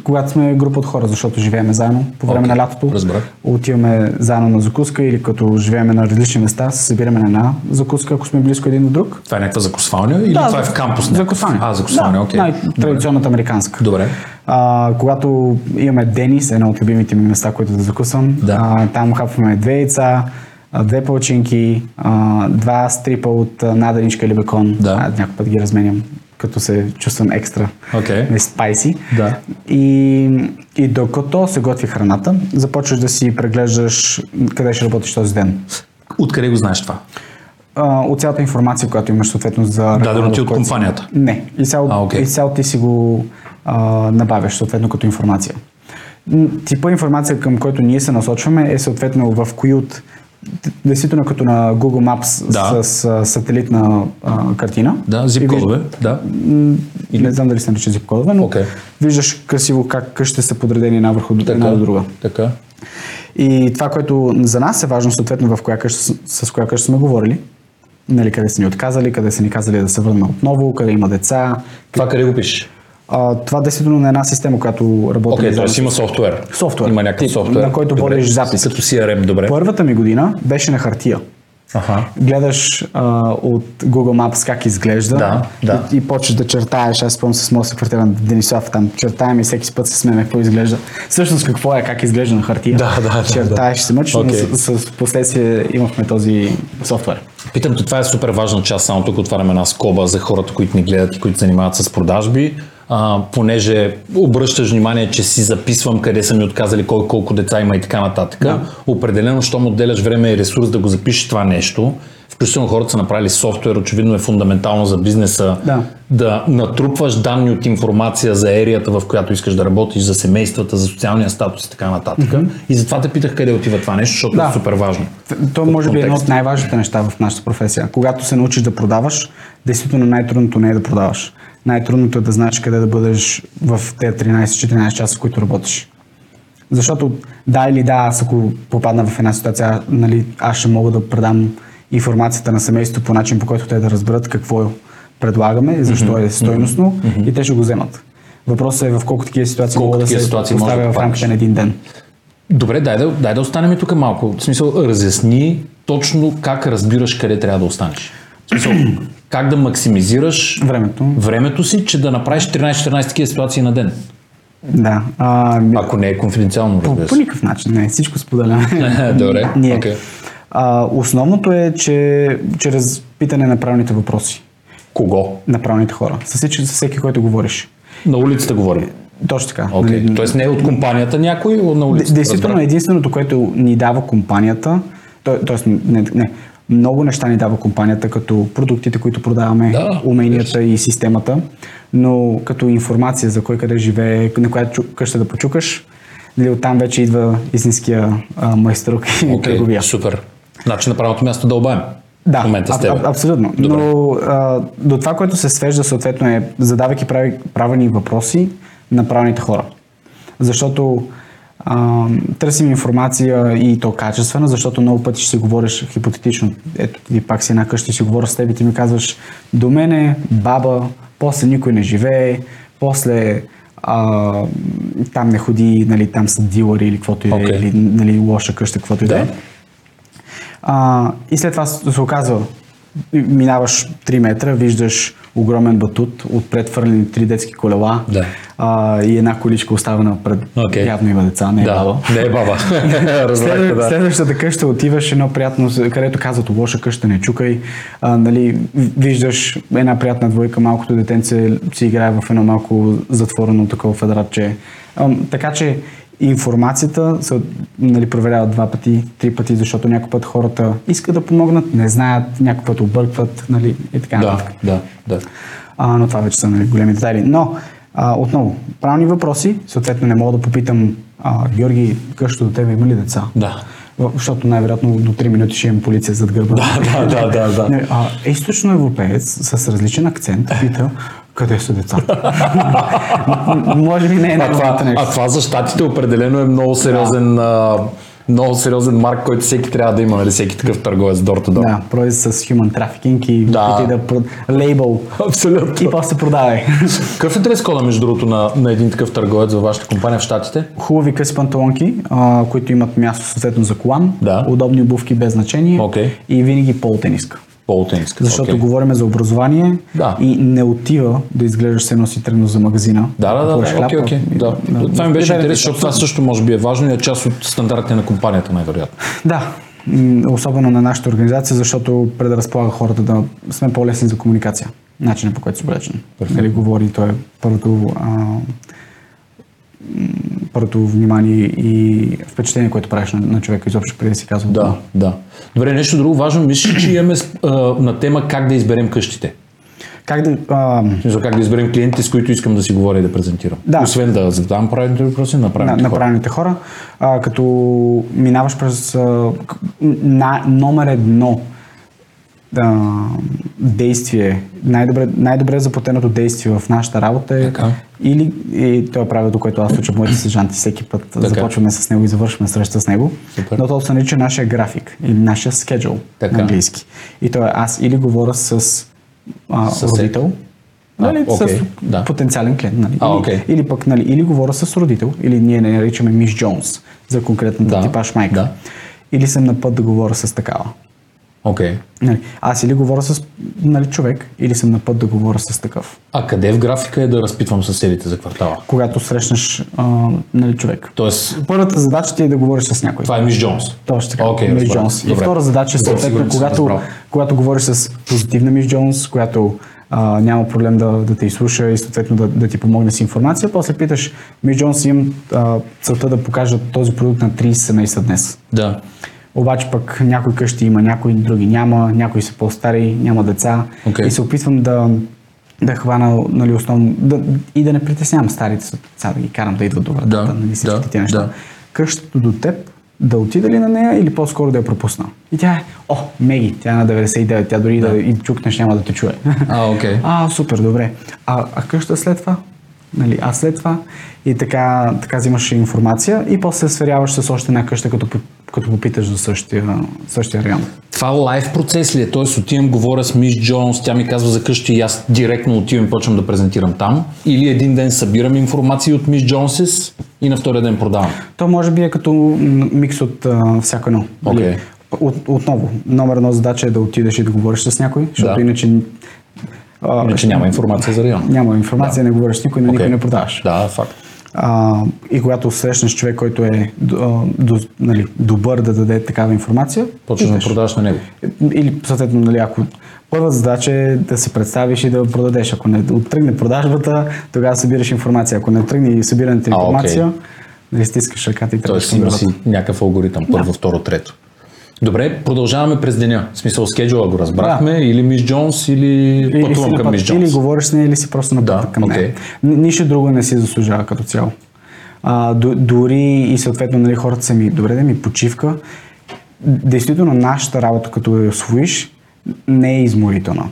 Когато сме група от хора, защото живееме заедно по време Окей, на лятото. разбрах. Отиваме заедно на закуска или като живееме на различни места, се събираме на една закуска, ако сме близко един до друг. Това е някаква закусвалня или това е в кампус? Закусване. А, закусване, да, окей. Най-традиционната американска. Добре. А, когато имаме Денис, едно от любимите ми места, които да закусвам, Да. а, там хапваме две яйца, две палчинки, а, два стрипа от наданичка или бекон. Да. А, някой път ги разменям, като се чувствам екстра Окей. не спайси. Да. И, и докато се готви храната, започваш да си преглеждаш къде ще работиш този ден. Откъде го знаеш това? От цялата информация, която имаш съответно за... Дадено ти от си. компанията? Не. Изцяло, А, окей. изцяло ти си го а, набавяш съответно като информация. Типа информация, към който ние се насочваме е съответно в кои от действително като на Google Maps Да. с, а, сателитна а, картина. Да, И зип виж- да. Или... Не знам дали се нарича зип-кодове, но Окей. виждаш красиво как къщите са подредени една върху една до друга. Така. И това, което за нас е важно, съответно в коя къща, с коя къща сме говорили, нали, къде са ни отказали, къде са ни казали да се върнем отново, къде има деца. Това къде го пишеш? А, това действително на една система, която работи. Окей, заедно т.е. има софтуер. Софтуер. Има някакъв софтуер. на който Добре. водиш запис. Като CRM, добре. Първата ми година беше на хартия. Аха. Гледаш а, от Google Maps как изглежда Да, да. И, и почваш да чертаеш. Аз спомням с моят секретар на Денисов, там чертаем и всеки път се сменя какво изглежда. Всъщност какво е, как изглежда на хартия. Да, да, да, Чертаеш се мъчно, Окей. но с, с последствие имахме този софтуер. Питам това е супер важна част, само тук отварям една скоба за хората, които ни гледат и които занимават с продажби. А, понеже обръщаш внимание, че си записвам къде са ми отказали, кой колко деца има и така нататък. Да. Определено, щом отделяш време и ресурс да го запишеш това нещо, включително хората са направили софтуер, очевидно е фундаментално за бизнеса, Да. да натрупваш данни от информация за ерията, в която искаш да работиш, за семействата, за социалния статус и така нататък. И затова те питах къде отива това нещо, защото Да. е супер важно. То може би е едно от контекст. най-важните неща в нашата професия. Когато се научиш да продаваш, действително най-трудното не е да продаваш. Най-трудното е да знаеш къде да бъдеш в тези 13-14 часа, в които работиш. Защото да или да, аз ако попадна в една ситуация, нали, аз ще мога да предам информацията на семейството по начин, по който те да разберат какво предлагаме и защо е стойностно и те ще го вземат. Въпросът е в колко такива ситуации Колко мога да се ситуации може да поставя в рамките на един ден. Добре, дай да, дай да останем тук малко. В смисъл, разясни точно как разбираш къде трябва да останеш. Смисъл, как да максимизираш Времето. времето си, че да направиш 13-14 такива ситуации на ден. Да. А, Ако не е конфиденциално, По, по никакъв начин, не, всичко споделяме. Добре, Ние. окей. А, основното е, че чрез питане на правилните въпроси, Кого? на правилните хора, с, всички, с всеки, който говориш. На улицата говорим. Точно така. Окей. Нали, Тоест не е от компанията някой, а на улицата. Действително, единственото, което ни дава компанията, тоест, не, не, много неща ни дава компанията, като продуктите, които продаваме, Да, уменията и системата, но като информация за кой къде живее, на коя къща да почукаш, нали, оттам вече идва истинския а, майструк и Окей, търговия. супер. Значи на правилното място да обаем. Да, в момента с теб. аб- абсолютно. Добре. Но а, до това, което се свежда съответно е задавайки прави, правилни въпроси на правилните хора. Защото а, търсим информация и то качествена, защото много пъти ще си говориш хипотетично. Ето ти пак си една къща си говоря с теб и ти ми казваш до мене, баба, после никой не живее, после а, там не ходи, нали, там са дилъри или каквото и е, или нали, лоша къща, каквото и да е. И след това се се оказва, минаваш 3 метра, виждаш огромен батут, отпред фърлени три детски колела Да. А, и една количка оставена пред. Окей. Явно има деца, не е да, баба. не е баба. След, да. Следващата къща отиваш едно приятно, където казват лоша къща, не чукай. А, нали, виждаш една приятна двойка, малкото детенце си играе в едно малко затворено такова квадратче. А, така че информацията се нали, проверява два пъти, три пъти, защото някой път хората искат да помогнат, не знаят, някой път объркват нали, и така Да, нататък. да, да. А, но това вече са нали, големи детайли. Но, а, отново, правилни въпроси, съответно не мога да попитам а, Георги, къща до тебе има ли деца? Да. Защото най-вероятно до 3 минути ще имам полиция зад гърба. Да, да, да, да, да. Не, А, източно европеец с различен акцент пита къде са децата. Може би не е А това, нещо. а това за щатите определено е много сериозен, а, много сериозен марк, който всеки трябва да има, нали, всеки такъв търговец door to door. Да, проди с human trafficking и Да. да прод... лейбъл Абсолютно. и после продавай. Какъв е дрес кода, между другото, на, на един такъв търговец във вашата компания в Штатите? Хубави къси панталонки, а, които имат място съответно за колан, Да. удобни обувки без значение Окей. и винаги полутениска. Полутениска. Защото окей. говорим за образование Да. и не отива да изглеждаш се носи тръгна за магазина. Да, да, да, Купуваш да, окей, окей. и- Да. Това ми беше интересно, защото това също може би е важно и е част от стандартите на компанията, най-вероятно. Да, особено на нашата организация, защото предразполага хората да сме по-лесни за комуникация. Начинът по който се облечен. Нали, говори, то е първото, а, първото внимание и впечатление, което правиш на, на човека изобщо преди да си казва. Да, да. Добре, нещо друго важно. Мислиш, че имаме а, на тема как да изберем къщите? Как да... А, смисъл как да изберем клиентите, с които искам да си говоря и да презентирам. Да. Освен да задавам правилните въпроси, на на, правилните на хора. правилните хора, а, като минаваш през а, на, номер едно а, действие, най-добре, най-добре заплатеното действие в нашата работа е Така. или, и то е правилото, което аз уча моите стъжанти всеки път, започваме с него и завършваме среща с него, Супер. но то се нарича нашия график или нашия schedule Така. на английски. И то е аз или говоря с а, Съсед. родител, А, нали, окей, с да. потенциален клиент. Нали? А, или, окей. или пък, нали, или говоря с родител, или ние не наричаме Миш Джонс за конкретната Да, типаж майка. да. Или съм на път да говоря с такава. Окей. Нали, аз или говоря с нали, човек, или съм на път да говоря с такъв. А къде в графика е да разпитвам съседите за квартала? Когато срещнеш а, нали, човек. Тоест, Първата задача ти е да говориш с някой. това е Миш Джонс. Точно така. Миш разбрах. Джонс. И втора задача е съответно, когато, когато говориш с позитивна Миш Джонс, която а, няма проблем да, да те изслуша и съответно да, да ти помогне с информация, после питаш Миш Джонс а, целта да покажа този продукт на 30 семейства днес. Да. Обаче пък някои къщи има, някои други няма, някои са по-стари, няма деца. Окей. И се опитвам да, да хвана нали, основно да, и да не притеснявам старите сега да ги карам да идват до вратата, Да, нали, всички да, тия неща. да. Къщата до теб да отида ли на нея или по-скоро да я пропусна? И тя е, о, Меги, тя е на 99, тя дори да, и чукнеш няма да те чуе. А, окей. А, супер, добре. А, а къща след това? Нали, а след това? И така, така взимаш информация и после се сверяваш с още една къща, като, като попиташ за същия, същия район. Това лайв процес ли е? Тоест отивам, говоря с Миш Джонс, тя ми казва за къщи и аз директно отивам и почвам да презентирам там. Или един ден събирам информация от Миш Джонсес и на втория ден продавам. То може би е като микс от а, всяко едно. Нали, От, отново, номер едно задача е да отидеш и да говориш с някой, защото Да. иначе а, Иначе няма информация за района. няма информация, не говориш с никой, на никой не продаваш. Да, факт. А, и когато срещнеш човек, който е а, до, нали, добър да даде такава информация, Почваш да продаваш на него. Или, съответно, нали, ако първа задача е да се представиш и да продадеш. Ако не оттръгне продажбата, тогава събираш информация. Ако не тръгне събирането А, окей. информация, нали, стискаш ръката и Тоест към има си някакъв алгоритъм. Първо, второ, трето. Добре, продължаваме през деня. В смисъл, скеджула го разбрахме. Или Миш Джонс, или, Или, пътувам към път, Миш Джонс. или говориш с нея, или си просто на Да, към нея. окей. Н- Нищо друго не си заслужава като цяло. А, дори и съответно нали, хората са ми, добре да ми почивка. Действително нашата работа, като я освоиш, не е изморителна.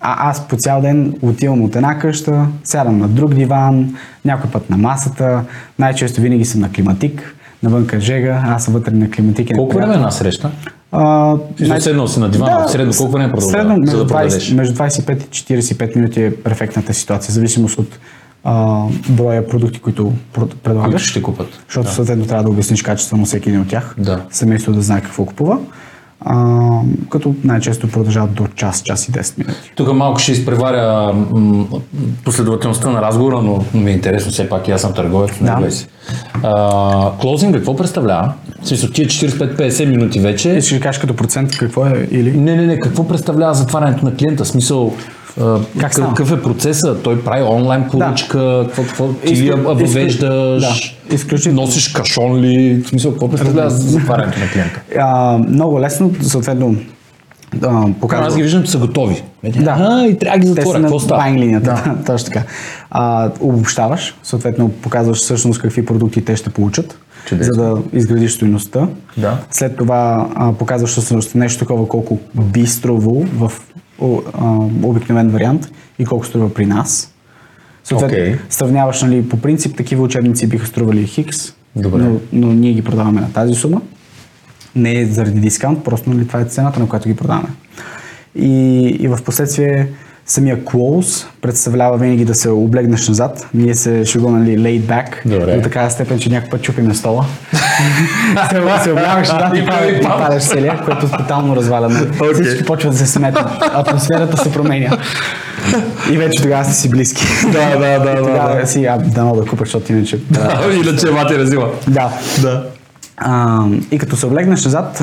А аз по цял ден отивам от една къща, сядам на друг диван, някой път на масата, най-често винаги съм на климатик, навънка жега, аз съм вътре на климатик. и на Колко време е една среща? А, Смисъл, седнал си на дивана, средно колко време продължава, Средно между, да продадеш? 20, между 25 и 45 минути е перфектната ситуация, зависимост от а, броя продукти, които предлагаш. Които ще купат. Защото съответно трябва да обясниш качествено всеки един от тях. Да. Семейството да знае какво купува. А, като най-често продължават до час, час и 10 минути. Тук малко ще изпреваря м- последователността на разговора, но, ми е интересно, все пак и аз съм търговец. Да. Да. А, клоузинг какво представлява? В смисъл, тия 45-50 минути вече. И ще кажеш като процент какво е или... Не, не, не, какво представлява затварянето на клиента? В смисъл, Как какъв е процеса? Той прави онлайн поръчка, какво, какво ти Изклю- я въвеждаш, Да, изключително. носиш кашон ли? В смисъл, какво представлява затварянето на клиента? А, много лесно, съответно, а, показва... Аз ги виждам, че са готови. Да. А, и трябва да ги затворя. Какво става? buying линията. Да. Точно така. А, обобщаваш, съответно показваш всъщност какви продукти те ще получат, Чудесно. за да изградиш стоеността. Да. След това а, показваш всъщност нещо такова колко би струвало в обикновен вариант и колко струва при нас. Съответно, Окей. сравняваш, нали, по принцип такива учебници биха стрували Хикс, Добре. но, но ние ги продаваме на тази сума. Не е заради дискаунт, просто нали, това е цената, на която ги продаваме. И, и в последствие самия close представлява винаги да се облегнеш назад. Ние се шегуваме нали, laid back Добре. до такава степен, че някой път чупим на стола. се, се облягаш назад и, И падаш, и пам. падаш целия, което тотално разваля. Окей. Всички почват да се сметнат. Атмосферата се променя. И вече тогава сте си близки. Да, да, да, И да, Тогава да. си, а, дано да купаш, защото иначе... Иначе мати разила. Да. да. А, и като се облегнеш назад,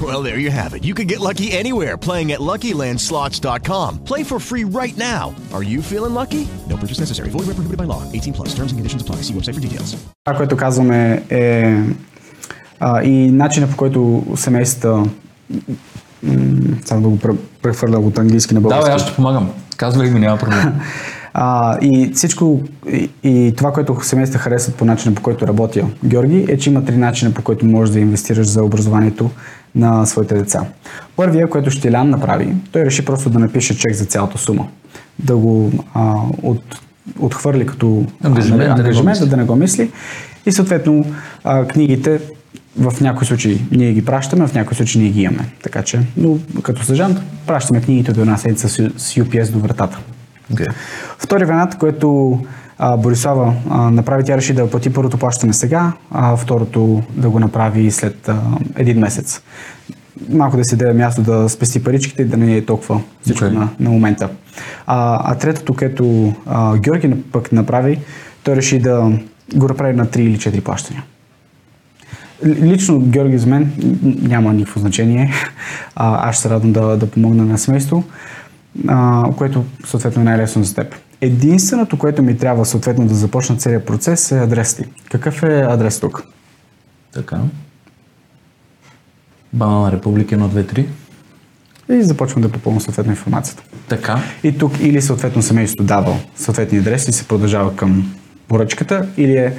Well, there you have it. You can get lucky anywhere playing at LuckyLandSlots.com. Play for free right now. Are you feeling lucky? No purchase necessary. Void where prohibited by law. 18 plus. Terms and conditions apply. See website for details. Това, което казваме е а, и начинът по който семействата м- само да го пре- прехвърля от английски на Да, български. бе, аз ще помагам. Казвай ми, няма проблем. А, и всичко, и, и това, което семейства харесват по начина по който работя Георги, е, че има три начина по който можеш да инвестираш за образованието на своите деца. Първия, което Штилян направи, той реши просто да напише чек за цялата сума. Да го а, от, отхвърли като Ангажимент, да не го ангажимент мисли. да не го мисли. И съответно а, книгите в някои случаи ние ги пращаме, в някои случаи ние ги имаме. Така че, но като съжант, пращаме книгите до една седмица с, с UPS до вратата. Okay. Втори вариант, който а, Борислава а, направи, тя реши да плати първото плащане сега, а второто да го направи след а, един месец. Малко да си даде място да спести паричките и да не е толкова всичко Okay. на, на момента. А, а третото, което а, Георги пък направи, той реши да го направи на 3 или 4 плащания. Лично Георги за мен няма никакво значение. А, аз ще се радвам да, да помогна на семейство, а, което съответно е най-лесно за теб. Единственото, което ми трябва съответно да започна целият процес е адрес ти. Какъв е адрес тук? Така. Банана Република 1, 2, 3. И започвам да попълвам съответно информацията. Така. И тук или съответно семейството дава съответния адрес и се продължава към поръчката, или е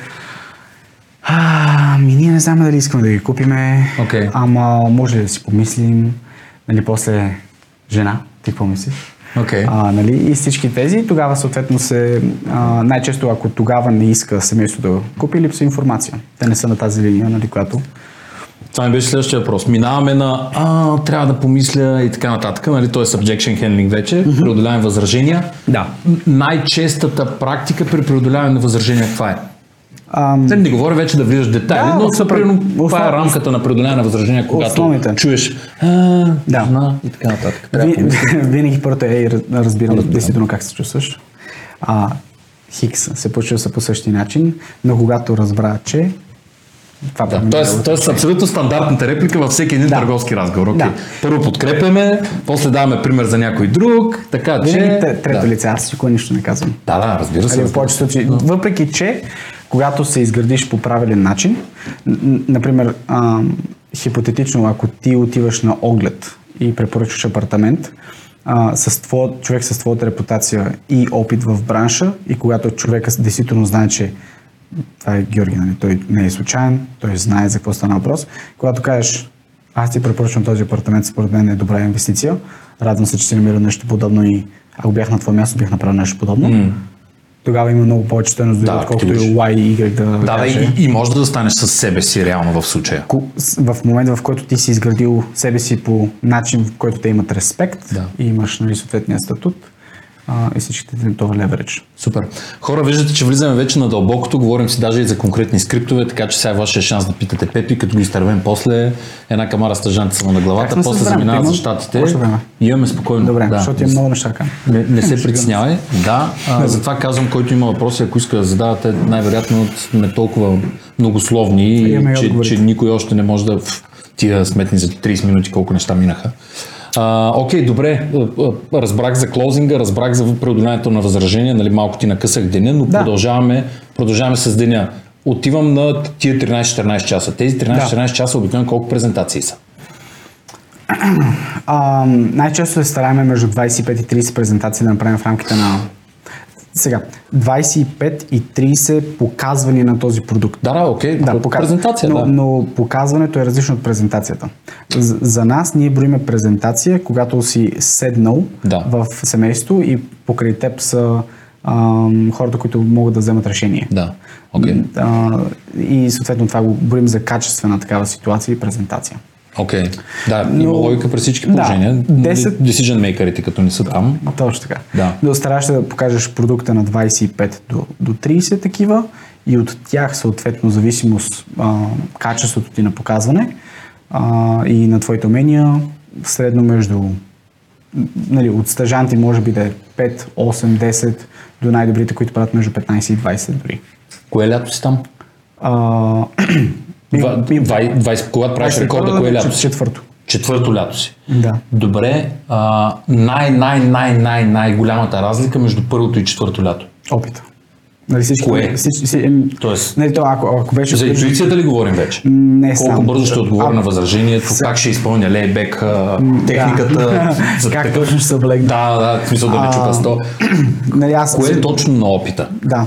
Ами, ние не знаме дали искаме да ги купиме, Окей. ама може ли да си помислим, нали, после жена, ти какво мислиш? Окей. А, нали, и всички тези, тогава съответно се, а, най-често ако тогава не иска семейството да купи, липсва информация. Те не са на тази линия, нали, която Това ми беше следващия въпрос. Минаваме на а, трябва да помисля и така нататък, нали? То е subjection handling вече, преодоляване възражения. Да. Най-честата практика при преодоляване на възражения каква е? Ам, не говоря вече да влизаш детайли, Да, но супер. примерно това е рамката на преодоляване на възражения, когато Основните. чуеш а, Да. жена и така нататък. Трябва да. Винаги първото е, разбирам Разбирам. действително как се чувстваш. А, Хикс се почувства по същия начин, но когато разбра, че това Да, би тоест, било- тоест абсолютно стандартната реплика във всеки един Да. търговски разговор. Okay. Да. Първо подкрепяме, после даваме пример за някой друг, така че... Винаги те- трето да. лице, аз никога нищо не казвам. Да, да, разбира се. В разбира повечето. Въпреки, че когато се изградиш по правилен начин, например, а, хипотетично, ако ти отиваш на оглед и препоръчваш апартамент, а, с твоя, човек с твоята репутация и опит в бранша и когато човека действително знае, че това е Георги, нали? той не е случайен, той знае за какво стана въпрос. Когато кажеш, аз ти препоръчвам този апартамент, според мен е добра инвестиция, радвам се, че си намерил нещо подобно и ако бях на твое място, бих направил нещо подобно. Тогава има много повече стоеност, дори Да, отколкото и. Y и Y да, Да, да, и, и може да станеш със себе си реално в случая. С- В момента, в който ти си изградил себе си по начин, в който те имат респект Да. и имаш нали, съответния статут а, и всичките това леверидж. Супер. Хора, виждате, че влизаме вече на дълбокото, говорим си даже и за конкретни скриптове, така че сега е вашия шанс да питате Пепи, като го изтървем после една камара стъжанта само на главата, после заминават за щатите. И имаме спокойно. Добре, да. защото имам много неща. Не, не се притеснявай. Да, а, затова казвам, който има въпроси, ако иска да задавате, най-вероятно сме толкова многословни, че, че никой още не може да в тия сметни за 30 минути колко неща минаха. А, окей, добре, а, а, разбрах за клоузинга, разбрах за преодоляването на възражения, нали, малко ти накъсах деня, но Да. продължаваме, продължаваме с деня. отивам на тия 13-14 часа. Тези 13-14 часа обикновено колко презентации са? А, най-често се стараем между 25 и 30 презентации да направим в рамките на сега, 25 и 30 показвания на този продукт. Да, да, окей. Да, показ... презентация, но, да. но показването е различно от презентацията. За, за нас ние броиме презентация, когато си седнал Да. в семейство и покрай теб са ам, хората, които могат да вземат решение. Да, окей. А, и съответно това го броим за качествена такава ситуация и презентация. Окей. Да, има Но- логика при всички Да, положения. 10 Decision makerите, като не са там. Точно така. Да. Но стараш се да покажеш продукта на 25 до, до 30 такива и от тях съответно зависимост а, качеството ти на показване а, и на твоите умения средно между нали, от стажанти може би да е 5, 8, 10 до най-добрите, които правят между 15 и 20 дори. Кое лято си там? А, Два- двай- 20, когато правиш рекорда, кое лято си? Четвърто. Четвърто лято си. Да. Добре, а, най, най, най, най, най голямата разлика между първото и четвърто лято. Опит. Нали, всички, Кое? Всички, всички, Тоест, нали, то, ако, ако беше... за интуицията ли говорим вече? Не Колко само. бързо ще отговоря А, на възражението, Сега- как ще изпълня лейбек, техниката. за как такъв- ще се облегне. Да, да, в смисъл да не А, чука сто. Нали, аз, Кое е точно на опита? Да.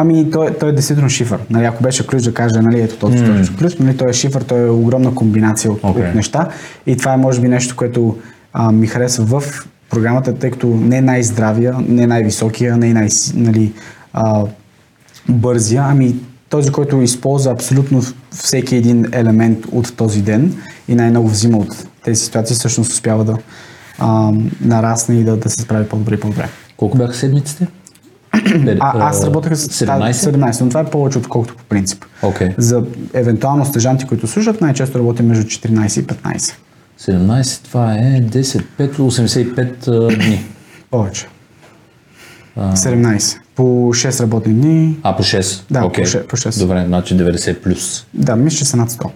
Ами той, той е действително шифър. Нали, ако беше ключ да каже, нали, ето този mm. ключ, нали, той е шифър, той е огромна комбинация от, Окей. от неща. И това е може би нещо, което а, ми харесва в програмата, тъй като не е най-здравия, не е най-високия, не е най- нали, а, бързия, ами този, който използва абсолютно всеки един елемент от този ден и най-много взима от тези ситуации, всъщност успява да а, нарасне и да, да се справи по-добре и по-добре. Колко бяха седмиците? А, аз работех с 17? 17, но това е повече отколкото по принцип. Окей. За евентуално стъжанти, които слушат, най-често работим между 14 и 15. 17, това е 10, 5, 85 а, дни. Повече. 17. По 6 работни дни. А, по 6? Да, Окей. по шест- по шест. Добре, значи 90 плюс. Да, мисля, че са над 100.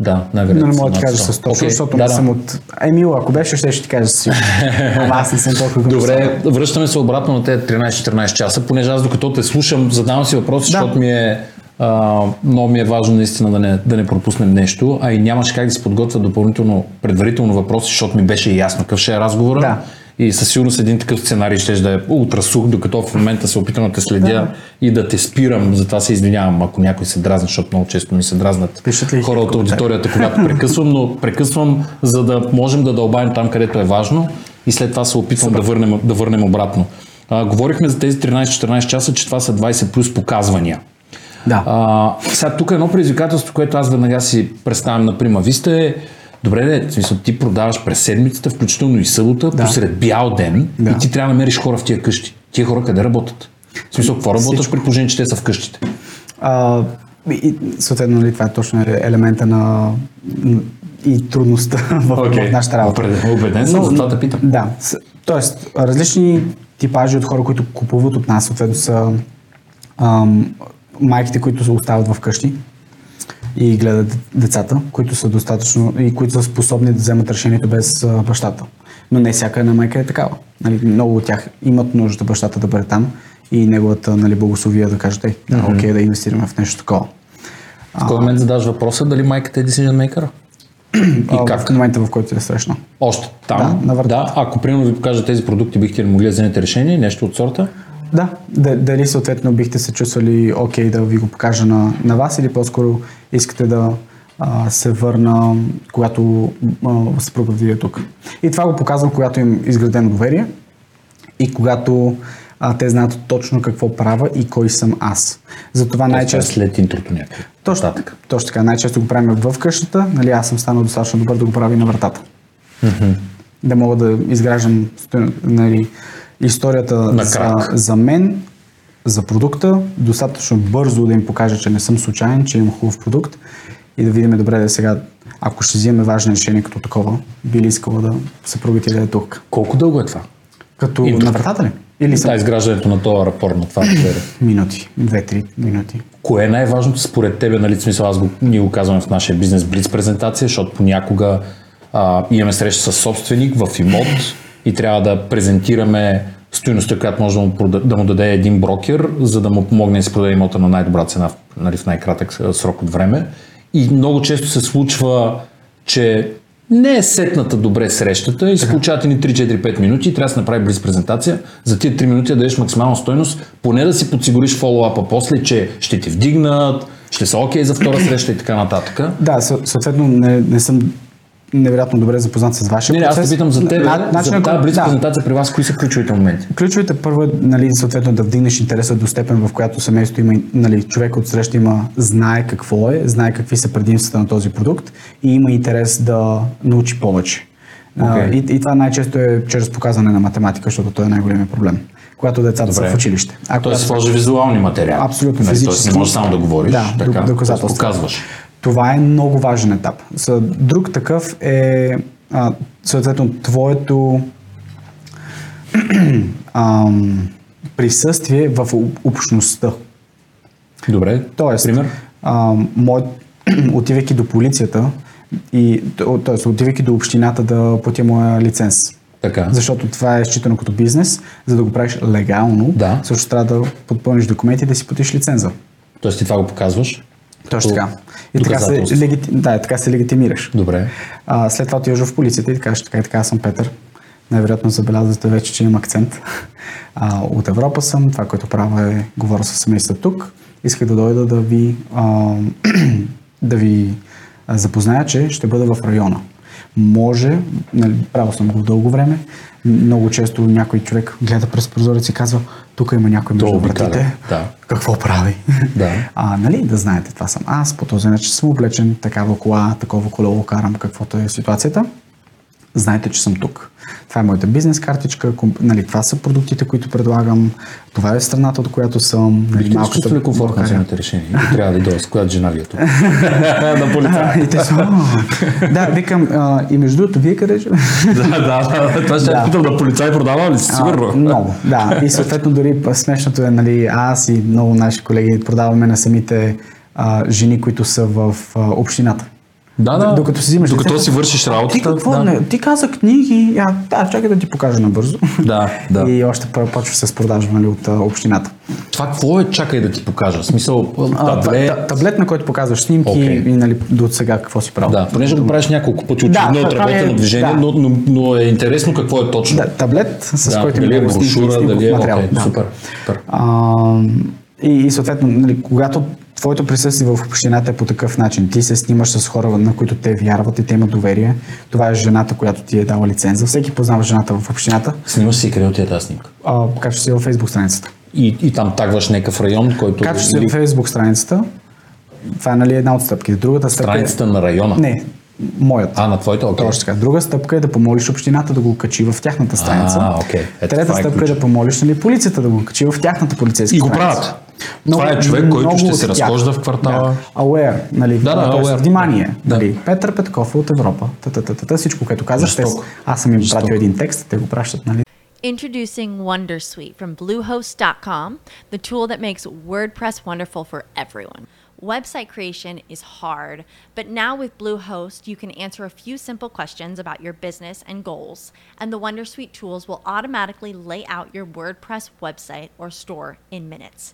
Да, най-вероятно. Но не мога да ти над кажа с 100, Окей, защото да, не да. съм от... Емил, ако беше, ще ще ти кажа сигурност. Ама аз не съм толкова. Добре, връщаме се обратно на тези 13-14 часа, понеже аз докато те слушам, задавам си въпроси, Да. защото ми е, а, много ми е важно наистина да не, да не пропуснем нещо, а и нямаше как да се подготвя допълнително, предварително въпроси, защото ми беше ясно какъв ще е разговора. Да. И със сигурност един такъв сценарий ще да е ултра сух, докато в момента се опитам да те следя Да. и да те спирам. Затова се извинявам, ако някой се дразни, защото много често ми се дразнат хора от аудиторията, когато прекъсвам, но прекъсвам, за да можем да дълбаем там, където е важно и след това се опитвам да върнем, да върнем обратно. А, говорихме за тези 13-14 часа, че това са 20 плюс показвания. Да. А, сега тук е едно предизвикателство, което аз веднага си представям на Прима Виста е Добре, де, в смисъл, ти продаваш през седмицата, включително и събота, Да. посред бял ден Да. и ти трябва да намериш хора в тия къщи. Тия хора къде работят? В смисъл, какво работиш при положение, че те са в къщите? А, и, съответно, нали, това е точно елемента на и трудността в, Окей. в нашата работа. Убеден съм, затова те питам. Да, тоест различни типажи от хора, които купуват от нас, съответно са ам, майките, които се остават в къщи и гледат децата, които са достатъчно и които са способни да вземат решението без бащата. Но не всяка една майка е такава. Нали, много от тях имат нужда бащата да бъде там и неговата нали, благословия да кажат, ей, да, окей, да инвестираме в нещо такова. В кой момент задаш въпроса дали майката е decision maker? И как? В момента, в който е срещна. Още там? Да, да. Ако примерно ви покажа тези продукти, бихте ли могли да вземете решение, нещо от сорта? Да, да, дали съответно бихте се чувствали окей да ви го покажа на, на вас или по-скоро искате да а, се върна, когато а, съпруга ви е тук. И това го показвам, когато им изградено доверие и когато а, те знаят точно какво правя и кой съм аз. Затова Най- най-често... След интрото някакво. Точно, Нататък. точно така. Най-често го правим в къщата. Нали, аз съм станал достатъчно добър да го правя и на вратата. Да мога да изграждам нали, историята за, за мен, за продукта, достатъчно бързо да им покажа, че не съм случайен, че имам хубав продукт и да видим добре да сега, ако ще взимаме важно решение като такова, би ли искала да съпругите да е тук. Колко дълго е това? Като Интро. на вратата ли? Или Да, са изграждането на този рапорт на това. минути, две-три минути. Кое е най-важното според тебе, нали, смисъл, аз го, ние го казваме в нашия бизнес Блиц презентация, защото понякога а, имаме среща с собственик в имот и трябва да презентираме стоеността, която може да му, прода- да му даде един брокер, за да му помогне да си продаде имота на най-добра цена нали, в най-кратък срок от време. И много често се случва, че не е сетната добре срещата и се получават ни 3-4-5 минути и трябва да се направи близ презентация. За тия 3 минути да дадеш максимална стойност, поне да си подсигуриш фоллоуапа после, че ще ти вдигнат, ще са окей за втора среща и така нататък. Да, съ- съответно не, не съм невероятно добре запознат с вашия Не, не, аз процес. те питам за теб, На- за начинът, тази близ да. презентация при вас, кои са ключовите моменти? Ключовите първо е нали, съответно да вдигнеш интереса до степен, в която семейството има, нали, човек от среща има, знае какво е, знае какви са предимствата на този продукт и има интерес да научи повече. Окей. и, и това най-често е чрез показване на математика, защото той е най-големият проблем. Когато децата са Добре. в училище. А Тоест, когато- сложи визуални материали. Абсолютно, Нали, физически. Тоест, не можеш само да говориш, Да, така, док- доказателства. тоест показваш. Това е много важен етап. За друг такъв е а, съответно твоето ам, присъствие в об- общността. Добре, Тоест, пример? А, мой, отивайки до полицията и т.е. отивайки до общината да платя моя лиценз. Така. Защото това е считано като бизнес, за да го правиш легално, Да. също трябва да подпълниш документи и да си платиш лиценза. Тоест ти това го показваш? Точно така. И така се, легити... да, така се легитимираш. Добре. А, след това отиваш в полицията и ти кажеш, така и така, аз съм Петър. Най-вероятно забелязвате вече, че имам акцент. А, от Европа съм, това, което правя е, говоря с семейства тук. Исках да дойда да ви, а, да ви запозная, че ще бъда в района. Може, нали, правил съм го дълго време, много често някой човек гледа през прозорец и казва, тук има някой между вратите. да. Какво прави? Да. А, нали, да знаете, това съм аз, по този начин съм облечен, такава кола, такова колело карам, каквото е ситуацията. Знаете, че съм тук. Това е моята бизнес картичка, комп- нали, това са продуктите, които предлагам, това е страната, от която съм. Нали, Бихте ли се комфортно България. вземете решение? И трябва да с която жена ви е тук? на полицая. и те са, «О». да, викам, а, и между другото, вие къде да, да, да. Това ще Да. питам да полицай продава ли си? Сигурно. А, много, да. И съответно дори смешното е, нали, аз и много наши колеги продаваме на самите а, жени, които са в а, общината. Да, да. Докато си взимаш Докато си вършиш Ти работата. какво? да. Не, ти каза книги. Я, да, чакай да ти покажа набързо. Да, да. И още почва с продажба нали, от а, общината. Това какво е? Чакай да ти покажа. В Смисъл, А, таблет. та- таблет, на който показваш снимки Окей. и нали, до сега какво си правил. Да, понеже го правиш няколко пъти, очевидно Да, е това е- отработено движение, да. но, но, но, е интересно какво е точно. Да, таблет, с Да, който дали е брошура, дали е... материал. Окей, да. супер. супер. А, и, и съответно, нали, когато твоето присъствие в общината е по такъв начин, ти се снимаш с хора, на които те вярват и те имат доверие, това е жената, която ти е дала лиценза. Всеки познава жената в общината. Снимаш си къде отиде тази снимка. А, качваш си във фейсбук страницата. И, и там тагваш някакъв район, който... Качваш си във фейсбук страницата. Това е нали, една от стъпките. Другата стъпка страницата е... на района. Не, моят. А, на твоята? Окей. Точно така. Друга стъпка е да помолиш общината да го качи в тяхната страница. А, окей. Ето Трета е стъпка е ключа. да помолиш нали, полицията да го качи в тяхната полицейска И го страница. правят. Това е човек, който много ще от се тях. разхожда в квартала. Да. Aware, нали? Да, да, Тоест, aware. Внимание, Да. нали? Петър Петков е от Европа. Та-та-та-та, всичко, което казах. Те, Жестоко. аз съм им Жестоко. пратил един текст, те го пращат, нали? Introducing Wondersuite from Bluehost.com, the tool that makes WordPress wonderful for everyone. Website creation is hard, but now with Bluehost, you can answer a few simple questions about your business and goals, and the Wondersuite tools will automatically lay out your WordPress website or store in minutes.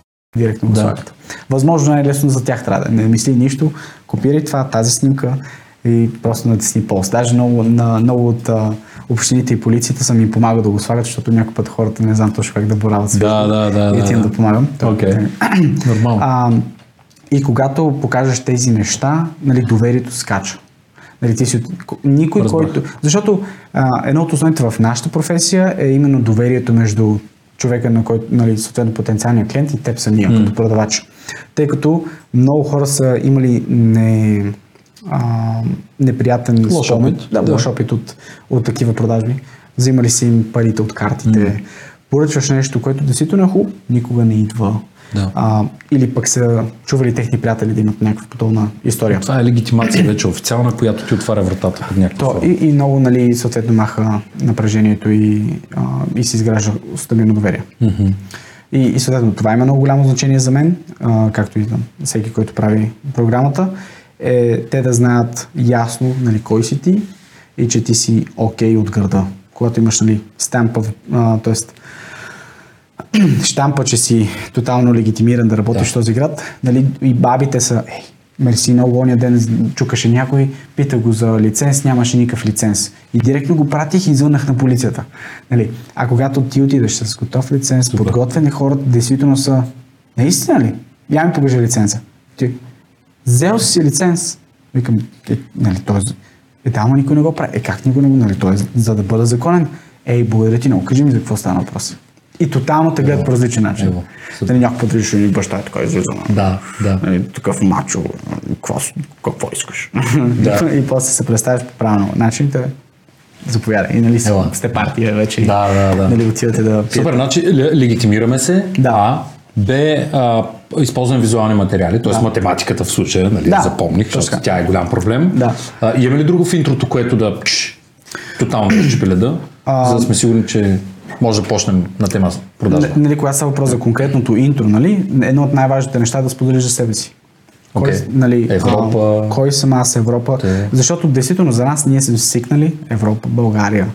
Директно го Да. слагат. Възможно най-лесно за тях трябва да не мисли нищо, копирай това, тази снимка и просто натисни пост. Даже много, на, много от а, общините и полицията са ми помагат да го слагат, защото някой път хората не знам точно как да борават с Да, да, да, и да, отивам да. да помагам. Окей. Нормално. А, и когато покажеш тези неща, нали, доверието скача. Нали, ти си, никой, Разбрах. който... Защото а, едно от основните в нашата професия е именно доверието между човека, на който, нали, съответно потенциалния клиент и теб самия, М. като продавач. Тъй като много хора са имали не, а, неприятен Лош спомен, опит, да, да. лош опит от, от такива продажби. Взимали си им парите от картите. Поръчваш нещо, което действително е хубаво, никога не идва. Да. А, или пък са чували техни приятели да имат някаква подобна история. Това е легитимация вече официална, която ти отваря вратата под някаква То, и, и много, нали, съответно маха напрежението и, а, и се изгражда стабилно доверие. И, и съответно това има много голямо значение за мен, а, както и за всеки, който прави програмата, е те да знаят ясно нали, кой си ти и че ти си окей от града. Когато имаш нали, стампа, т.е. штампа, че си тотално легитимиран да работиш в този град, нали, и бабите са, ей, мерси, много ония ден чукаше някой, пита го за лиценз, нямаше никакъв лиценз. И директно го пратих и звъннах на полицията. Нали, а когато ти отидеш с готов лиценз, Супер. подготвени хората, действително са, наистина ли? Я ми покажи лиценза. Ти, взел си лиценз. Викам, е, нали, той, е, да, ама никой не го прави. Е, как никой не го, нали, той е за- за да бъда законен. Ей, благодаря ти много, кажи ми за какво стана въпрос. И тотално те гледат по различен начин. Ево. Нали, някой път реши, ни баща е така излиза. Да, да. Нали, такъв мачо, какво, какво искаш? Да. и после се представяш по правилно начин, те заповядай. И нали Ела. сте партия вече. Да, да, да. Нали, отивате да пиете. Супер, значи ле- легитимираме се. Да. А, Б, а, използваме визуални материали, т.е. Да. математиката в случая, нали, Да. запомних, защото тя е голям проблем. Да. А, имаме ли друго в интрото, което да тотално да щупи леда, А, за да сме сигурни, че може да почнем на тема продажба? Н- Нали, когато става въпрос за конкретното интро, нали, едно от най-важните неща е да споделиш за себе си. Кой, Окей. нали, Европа. А, кой съм аз, Европа. Те. Защото действително за нас ние сме свикнали Европа, България.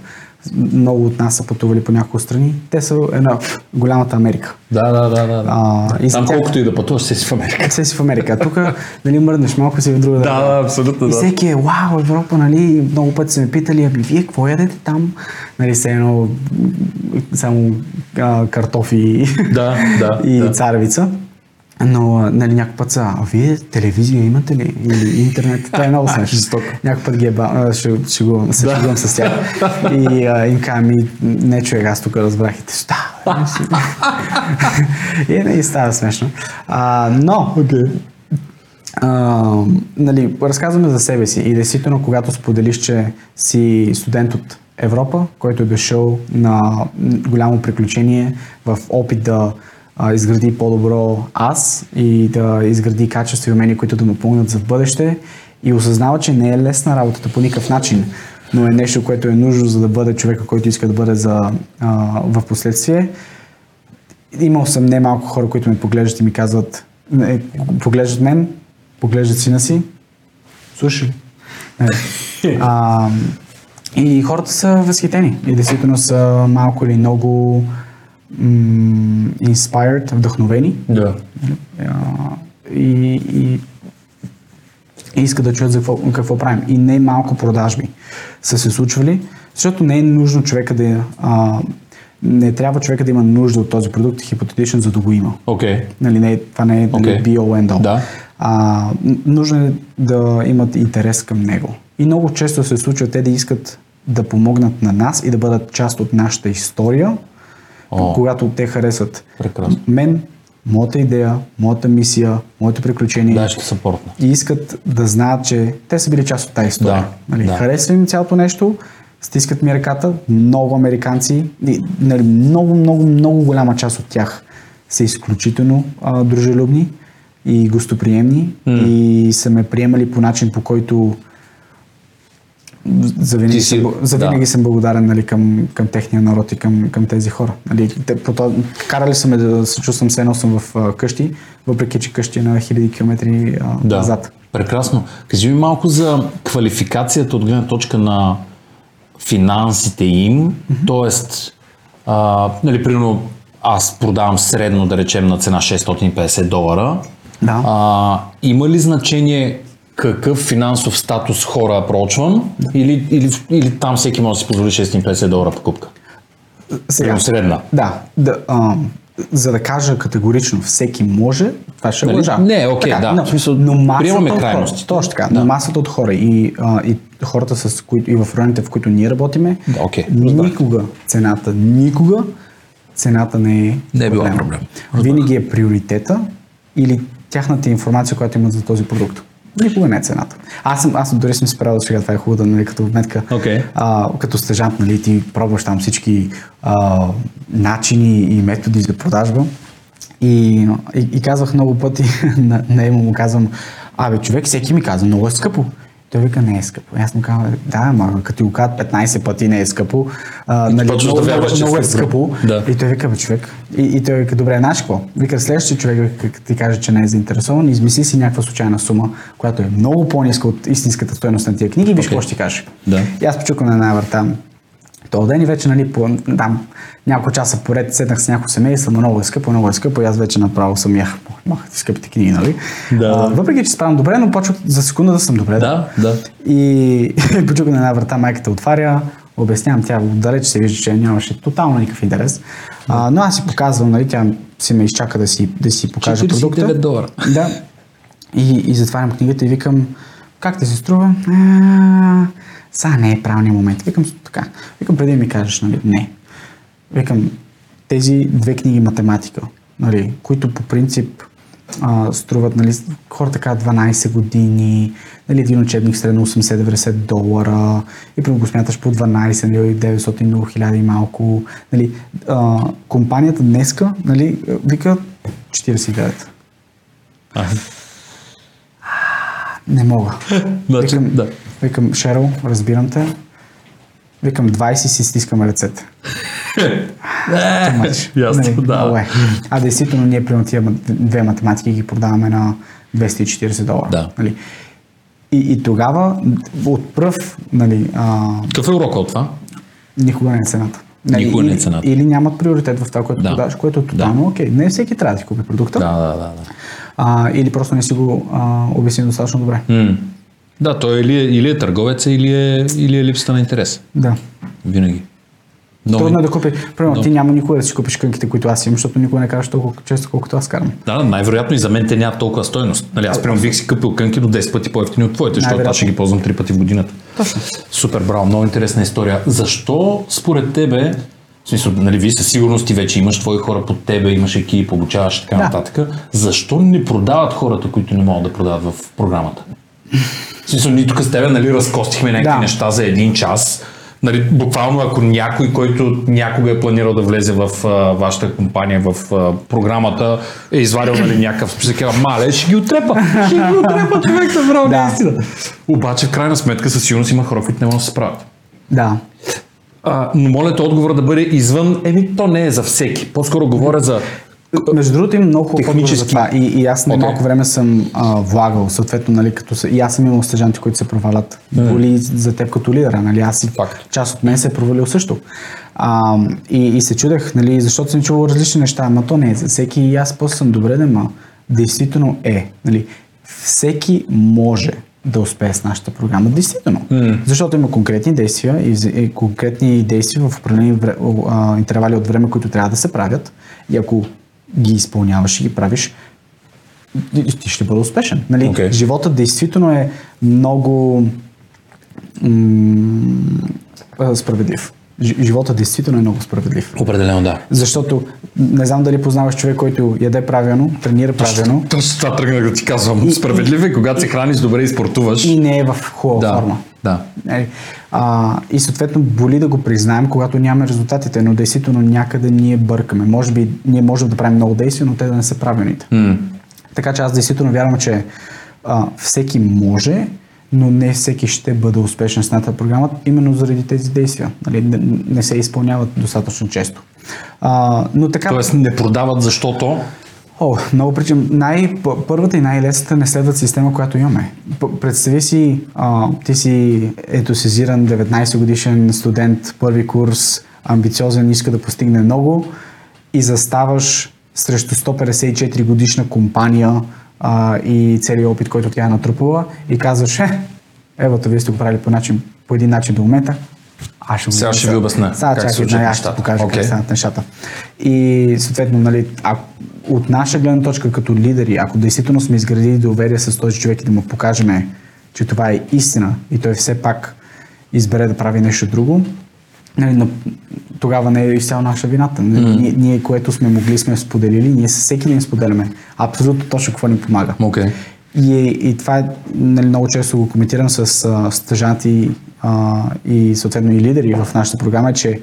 Много от нас са пътували по няколко страни. Те са една голямата Америка. Да, да, да. да. А, и Там тях- колкото и да пътуваш, си в Америка. Все си в Америка. А тук, нали, мръднеш малко си в друга Да, да, абсолютно, И всеки е, вау, Европа, нали, много пъти са ме питали, ами вие какво ядете там? Нали, все едно само а, картофи Да, да, и да. царевица. Но, нали, някой път са, а вие телевизия имате ли? Или интернет? Това е много смешно. Жестоко. Някой път ги е ба... а, ще, шегувам, се шегувам с тях. И а, им казвам, ми, не човек, аз тук разбрах и те, що? и не, и става смешно. А, но, okay. а, нали, разказваме за себе си и действително, когато споделиш, че си студент от Европа, който е дошъл на голямо приключение в опит да а, изгради по-добро аз и да изгради качества и умения, които да му помогнат за бъдеще и осъзнава, че не е лесна работата по никакъв начин, но е нещо, което е нужно, за да бъде човека, който иска да бъде за, а, в последствие. Имал съм не малко хора, които ме поглеждат и ми казват, не, поглеждат мен, поглеждат сина си, слушай. Не. А, и хората са възхитени и действително са малко или много м- inspired, вдъхновени. Да. А, и, и, и искат да чуят за какво, какво правим. И не малко продажби са се случвали, защото не е нужно човека да а, не трябва човека да има нужда от този продукт хипотетичен, за да го има. Окей. Нали, не, е- това не е нали, Окей. be all. Да. А, нужно е да имат интерес към него. И много често се случва те да искат да помогнат на нас и да бъдат част от нашата история, О. когато те харесват Прекрасно. мен, моята идея, моята мисия, моето приключение. Да, ще съпортна. И искат да знаят, че те са били част от тази история. Да, нали, да. Харесва им цялото нещо, стискат ми ръката, много американци, нали, много, много, много голяма част от тях са изключително а, дружелюбни и гостоприемни и са ме приемали по начин, по който завинаги, си- съм, завинаги да. съм благодарен нали, към, към техния народ и към, към тези хора. Нали, те, по то, карали са ме да се чувствам все едно съм в а, къщи, въпреки че къщи е на хиляди километри а, Да. назад. Прекрасно. Кажи ми малко за квалификацията от гледна точка на финансите им, т.е. А, нали, примерно аз продавам средно, да речем, на цена 650 долара. Да. А, има ли значение какъв финансов статус хора прочвам или, или, или там всеки може да си позволи 650 долара покупка? Примерно средна. Да, да а, за да кажа категорично всеки може, това ще Нали? лъжа. Не, окей, да. Но, В смисъл, но масата приемаме от хора, точно така, Да. но масата от хора и, а, и хората с които и в районите, в които ние работиме, Да, окей, никога цената, никога цената не е Не е била проблем. Винаги е приоритета или тяхната информация, която имат за този продукт. Никога не е цената. Аз, съм, аз дори съм си правил сега, това е хубаво да, нали, като вметка, Окей. а, като стъжант, нали, ти пробваш там всички а, начини и методи за продажба. И, и, и казвах много пъти на, на Емо, му казвам, абе, човек, всеки ми казва, много е скъпо. Той вика, не е скъпо. И Аз му казвам, да, ама като ти го казват 15 пъти не е скъпо, а, нали, много, да вярваш, много, е много е скъпо. Да. И той вика, бе, човек. И, и той вика, добре, знаеш какво? Вика, следващия човек, ти каже, че не е заинтересован, измисли си някаква случайна сума, която е много по-ниска от истинската стоеност на тия книги и виж какво ще ти каже. Да. И аз почукам на една врата. То ден и вече, нали, по, там, няколко часа поред седнах с няколко семейства, но много е скъпо, много е скъпо и аз вече направо съм ях, махах скъпите книги, нали? Да. А, въпреки, че справям добре, но почвах за секунда да съм добре. Да, да. И почукам на една врата, майката отваря, обяснявам, тя отдалеч се вижда, че нямаше тотално никакъв интерес. А, но аз си показвам, нали, тя си ме изчака да си, да си покажа 49 продукта. долара. Да. И, и затварям книгата и викам, как ти се струва? Сега не е правилният момент. Викам така. Викам, преди ми кажеш, нали, не. Викам, тези две книги математика, нали, които по принцип а, струват, нали, хората казват 12 години, нали, един учебник средно 80-90 долара и при го смяташ по 12, нали, 900 много 1000 и малко. Нали, а, компанията днеска, нали, вика 49. Не мога. Значи, викам, да. викам, Шерл, разбирам те. Викам 20 и си стискаме ръцете. Much. Ясно, да. много е. А действително ние примерно тия две математики ги продаваме на 240 долара. Да. Нали? И, и тогава от пръв, нали, а, Какъв е урока от това? никога не е цената. Никога не е или, цената. Или нямат приоритет в това, което Да. продаваш, което е тотално окей. Не всеки трябва да ти купи продукта. Да, да, да. да. А, или просто не си го а, обясни достатъчно добре. М. Да, той или е, или е търговец, или е, или е липсата на интерес. Да. Винаги. Много Трудно е да купи. Примерно, Но- ти няма никога да си купиш кънките, които аз имам, защото никога не кажеш толкова често, колкото аз карам. Да, най-вероятно и за мен те нямат толкова стойност. Нали, аз прямо бих си купил кънки до 10 пъти по-ефтини от твоите, защото аз ще ги ползвам 3 пъти в годината. Точно. Супер, браво, много интересна история. Защо според тебе, в смисъл, нали, вие със сигурност ти вече имаш твои хора под тебе, имаш екип, обучаваш и така Да. нататък. Защо не продават хората, които не могат да продават в програмата? В смисъл, ние тук с тебе нали, разкостихме някакви Да. неща за един час. Нали, буквално ако някой, който някога е планирал да влезе в а, вашата компания, в а, програмата, е извадил нали, някакъв списък, казва, мале, ще ги отрепа. Ще ги отрепа, човек, да право, Да. наистина. Обаче, в крайна сметка, със сигурност има хора, които не могат да се справят. Да. А, но моля те отговора да бъде извън, еми то не е за всеки. По-скоро говоря за Между другото има много отговор за Технически. това. И, и аз на Окей. малко време съм а, влагал, съответно, нали, като са, и аз съм имал стъжанти, които се провалят. Боли за теб като лидера, нали, аз си, Факт. част от мен се е провалил също. А, и, и се чудех, нали, защото съм чувал различни неща, ама то не е за всеки и аз после съм добре, да, ма действително е. Нали, всеки може да успее с нашата програма. Действително. Защото има конкретни действия и, и конкретни действия в определени вре, а, интервали от време, които трябва да се правят. И ако ги изпълняваш и ги правиш, ти- ще бъде успешен. Нали? Окей. Животът действително е много м- справедлив. Ж- Животът действително е много справедлив. Определено да. Защото не знам дали познаваш човек, който яде правилно, тренира правилно Точно това тръгнах да ти казвам. И- Справедлив е, когато се храниш добре и спортуваш. и не е в хубава да, форма. да. Нали? А, и съответно боли да го признаем, когато нямаме резултатите, но действително някъде ние бъркаме. Може би ние можем да правим много действия, но те да не са правилните. М. Така че аз действително вярвам, че а, всеки може, но не всеки ще бъде успешен с нашата програма, именно заради тези действия. Нали? Не, се изпълняват достатъчно често. А, но така, Тоест не продават, защото О, много причини. Най- първата и най-лесната не следват система, която имаме. Представи си, а, ти си ентусизиран 19 годишен студент, първи курс, амбициозен, иска да постигне много и заставаш срещу 154 годишна компания а, и целият опит, който тя е натрупала и казваш, е, евото, вие сте го правили по, начин, по един начин до момента, аз ще Сега ще ви обясня Сега как се чакай, нали, аз ще покажа Окей. как станат нещата. И съответно, нали, а, от наша гледна точка като лидери, ако действително сме изградили доверие с този човек и да му покажем, че това е истина и той все пак избере да прави нещо друго, нали, но тогава не е изцяло наша вината. Нали, Мгм. ние, ние, което сме могли, сме споделили, ние с всеки ден споделяме абсолютно точно какво ни помага. Okay. И, и това е, нали, много често го коментирам с а, стъжанти а, и съответно и лидери в нашата програма, че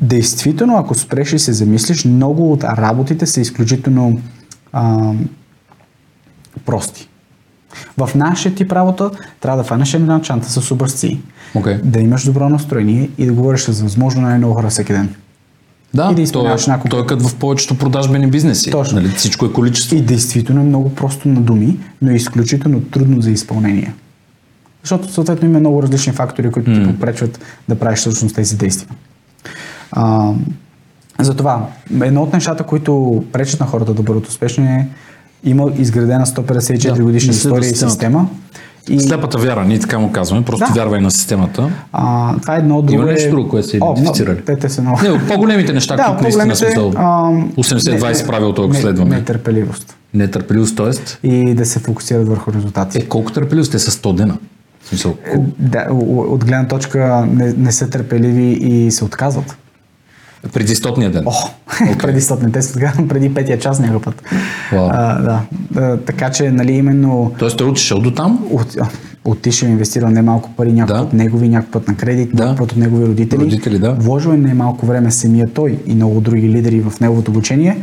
действително, ако спреш и се замислиш, много от работите са изключително а, прости. В нашия тип работа трябва да фанеш една чанта с образци, Okay. да имаш добро настроение и да говориш с възможно най-много хора всеки ден. Да, и да той, изпълняваш няколко. той е като в повечето продажбени бизнеси. Точно. Нали, всичко е количество. И действително е много просто на думи, но е изключително трудно за изпълнение. Защото съответно има много различни фактори, които ти попречват да правиш всъщност тези действия. А, затова, едно от нещата, които пречат на хората да бъдат успешни е има изградена 154 Да, годишна история и система. И, Слепата вяра, ние така му казваме, просто Да. вярвай на системата. а, това е едно друго. Има е- нещо друго, което О, идентифицирали? много- Те, те са много. Не, от по-големите неща, Да, които наистина смисъл. ам, 80-20 не- правилото, ако не- следваме. Нетърпеливост. Нетърпеливост, т.е. И да се фокусират върху резултати. Е, колко търпеливост? Те са 100 дена. Смисъл, колко? Да, о- от гледна точка не, не са търпеливи и се отказват. Преди стотния ден. О, преди стотния, те се отказват преди петия час някой път. Вау. А, да. А, така че, нали, именно... Тоест, той е отишъл до там? От, отишъл, инвестирал немалко пари, някой път негови, някой път на кредит, Да. някой път от негови родители. Родители, да. Вложил е немалко време самия той и много други лидери в неговото обучение.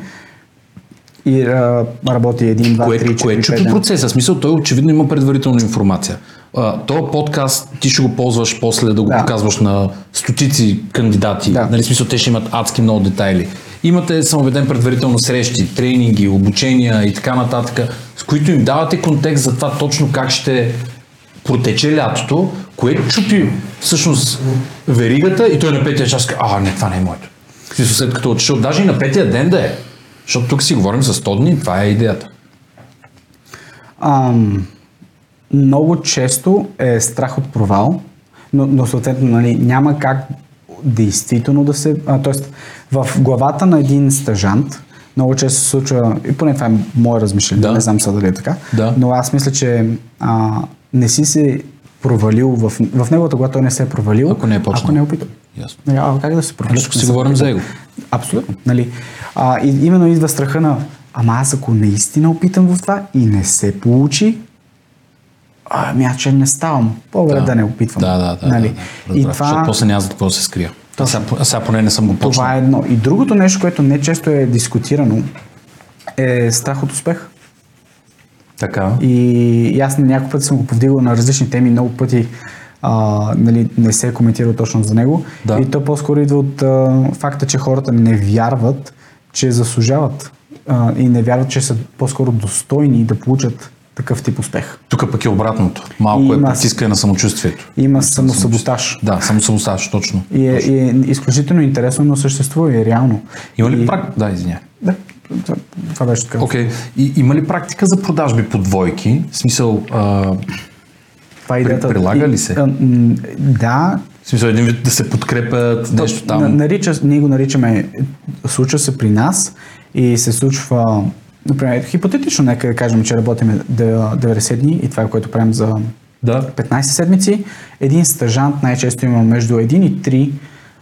И а, работи един, два, Кое, три, кое четири, чупи пет дена. процеса? Смисъл, той очевидно има предварителна информация. А, този подкаст ти ще го ползваш после да го Да. показваш на стотици кандидати. Да. Нали, смисъл, те ще имат адски много детайли. Имате, съм убеден, предварително срещи, тренинги, обучения и така нататък, с които им давате контекст за това точно как ще протече лятото, което чупи всъщност веригата и той на петия час казва, а, не, това не е моето. Смисъл, след като отишъл, даже и на петия ден да е. Защото тук си говорим за 100 дни, това е идеята. Ам, много често е страх от провал, но, но съответно нали, няма как действително да се... А, тоест, в главата на един стъжант много често се случва, и поне това е мое размишление, да. не знам сега дали е така, Да. но аз мисля, че а, не си се провалил в, в неговата глава, той не се е провалил, Ако не е почнал. ако не е опитал. Ясно. Нали, А, как да се провалиш? Всичко си говорим за его. Абсолютно. Нали? А, и именно идва страха на, ама аз ако наистина опитам в това и не се получи, ами аз че не ставам. По-добре да. да не опитвам. Да, да, да. Нали? да, да. и Разбрах, това, Защото после няма за какво да се скрия. А сега, сега поне не съм го почнал. това е едно. И другото нещо, което не често е дискутирано, е страх от успех. Така. И, и аз няколко пъти съм го повдигал на различни теми, много пъти а, нали, не се е коментирал точно за него. Да. И то по-скоро идва от а, факта, че хората не вярват, че заслужават а, и не вярват, че са по-скоро достойни да получат такъв тип успех. Тук пък е обратното. Малко е Има- притискане на самочувствието. Има самосаботаж. Да, самосаботаж, точно. И е, и е изключително интересно, но съществува и е реално. Има ли и, прак... Да, извиня. Да, това, това беше така. Окей. И, има ли практика за продажби по двойки? В смисъл, а, Това е идеята. прилага ли И, се? а, м, да, в смисъл един вид да се подкрепят нещо там? Нарича, ние го наричаме, случва се при нас и се случва, например, хипотетично, нека да кажем, че работим 90 дни и това е което правим за да. 15 седмици. Един стъжант най-често има между 1 и 3,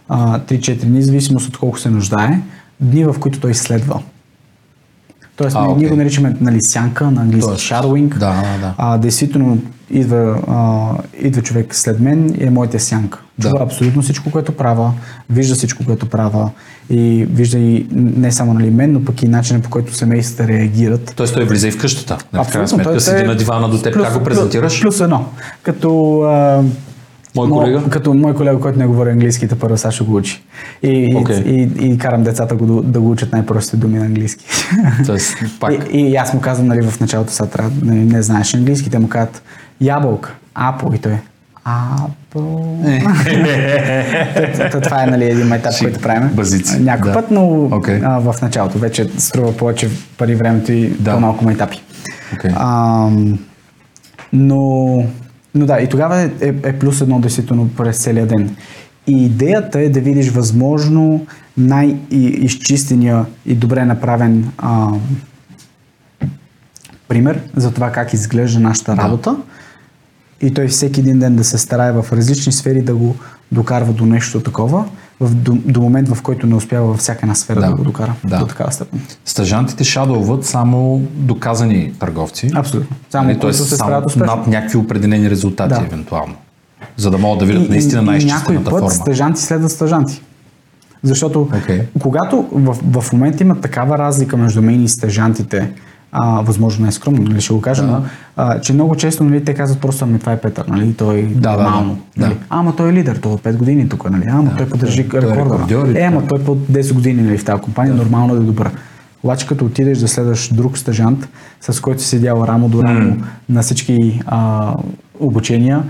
а, 3-4 дни, зависимост от колко се нуждае, дни в които той изследва. Тоест, А, ние, окей. го наричаме нали, сянка, на английски Тоест, shadowing. Да, да, да. А, действително идва, а, идва човек след мен и е моята сянка. Чува Да. абсолютно всичко, което правя, вижда всичко, което правя и вижда и не само нали, мен, но пък и начина по който семействата реагират. Тоест той влиза и в къщата. Нали, Абсолютно. сметка Той- седи е на дивана до теб. плюс- как го плюс- презентираш? Плюс едно. Като, а, Мой мо- колега? Като мой колега, който не говори английски, те първо сега ще го учи. И, Окей. и, и, и, карам децата го, да, да го учат най-простите думи на английски. Тоест, пак. И, и аз му казвам, нали, в началото сега трябва, нали, не знаеш английски, те му казват ябълка, апо и той Та- Това е нали, един майтап, който правим. базици, Някой да. път, но Окей. а, в началото. Вече струва повече пари времето и Да. по-малко майтапи. Ам, но, но да, и тогава е, е, е плюс едно действително през целия ден. И идеята е да видиш възможно най-изчистения и добре направен а, пример за това как изглежда нашата работа. И той всеки един ден да се старае в различни сфери да го докарва до нещо такова, в, до, до момент в който не успява във всяка една сфера да, Да. го докара Да. до такава степен. Стажантите шадълват само доказани търговци. Абсолютно. Само Нали, които тоест се само над някакви определени резултати, Да. евентуално. За да могат да видят наистина някой най-изчистената път форма. стъжанти следват стъжанти. Защото Окей. когато в, в момента има такава разлика между мен и стъжантите, а, възможно не е скромно, нали, ще го кажа, но а, че много често нали, те казват просто, ами това е Петър, нали, той е Да, да, нормално. да. Нали. Ама той е лидер, той е от 5 години тук, нали, ама той поддържи той е рекорда. рекордьор и Е, ама той е по 10 години нали, в тази компания, нормално да е добър. Обаче като отидеш да следваш друг стъжант, с който си седял рамо до рамо на всички а, обучения,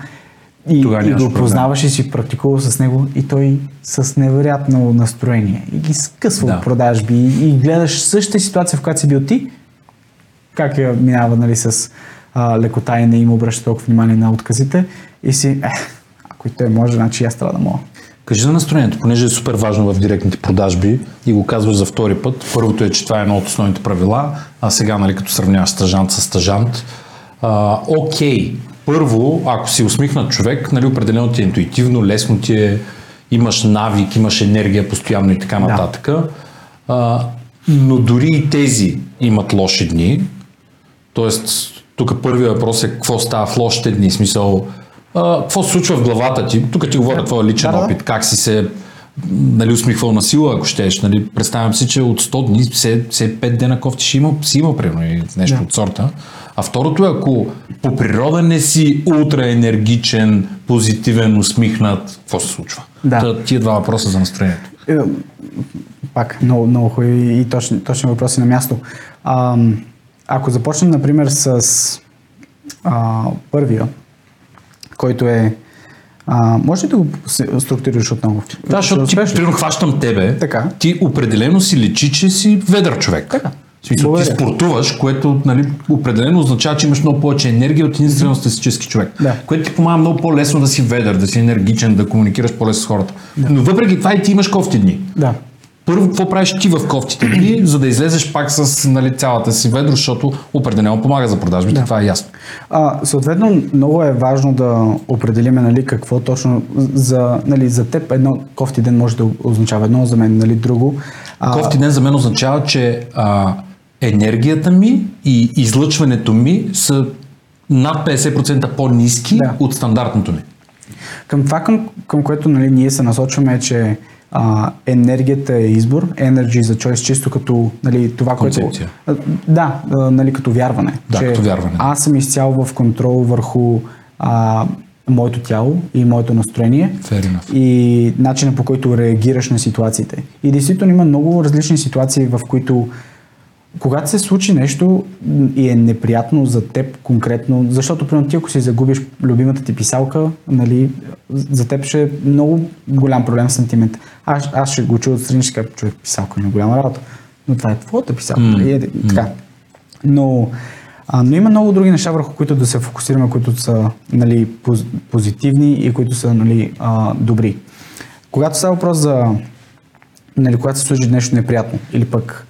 и, и го познаваш и си практикувал с него и той с невероятно настроение и ги скъсва Да. продажби и, и гледаш същата ситуация, в която си бил ти, как я минава нали, с а, лекота и не им обръща толкова внимание на отказите и си, е, ако и той може, значи аз трябва да мога. Кажи за настроението, понеже е супер важно в директните продажби и го казваш за втори път. Първото е, че това е едно от основните правила, а сега, нали, като сравняваш стажант с стажант, а, окей, първо, ако си усмихнат човек, нали, определено ти е интуитивно, лесно ти е, имаш навик, имаш енергия постоянно и така Да. нататък. А, но дори и тези имат лоши дни, Тоест, тук първият въпрос е какво става в лошите дни, смисъл, а, какво се случва в главата ти, тук ти говоря твоя личен Да, опит, как си се нали, усмихвал на сила, ако щеш. Нали, представям си, че от 100 дни, все, все 5 дена кофти ще има, си има примерно нещо Да. от сорта. А второто е, ако по природа не си ултра енергичен, позитивен, усмихнат, какво се случва? Да. Та, тия два въпроса за настроението. Е, Пак, много, много хубави и точни, точни въпроси на място. А, ако започнем, например, с а, първия, който е... А, може ли да го структурираш отново? Да, защото ти, примерно, хващам тебе, Така. ти определено си личи, че си ведър човек. Така. В смисъл, ти спортуваш, което нали, определено означава, че имаш много повече енергия от един средностатистически човек. Да. Което ти помага много по-лесно да си ведър, да си енергичен, да комуникираш по-лесно с хората. Но въпреки това и ти имаш кофти дни. Да. Първо, какво правиш ти в кофтите дни, за да излезеш пак с нали, цялата си ведро, защото определено помага за продажбите, Да. това е ясно. А, съответно, много е важно да определиме нали, какво точно за, нали, за теб едно кофти ден може да означава едно, за мен нали, друго. А, Кофти ден за мен означава, че а, енергията ми и излъчването ми са над 50% по-низки Да. от стандартното ми. Към това, към, към което нали, ние се насочваме е, че а, енергията е избор, energy a choice, чисто като нали, това, Концепция. което... Да, нали, като вярване. Да, че като вярване. Аз съм изцяло в контрол върху а, моето тяло и моето настроение и начина по който реагираш на ситуациите. И действително има много различни ситуации, в които когато се случи нещо и е неприятно за теб конкретно, защото примерно ти ако си загубиш любимата ти писалка, нали, за теб ще е много голям проблем сантимент. Аз, аз ще го чуя отстрани, ще кажа, човек, писалка ми е голяма работа. Но това е твоята писалка. М, И е, така. Но, а, но има много други неща, върху които да се фокусираме, които са нали, поз, позитивни и които са нали, а, добри. Когато става въпрос за нали, когато се случи нещо неприятно или пък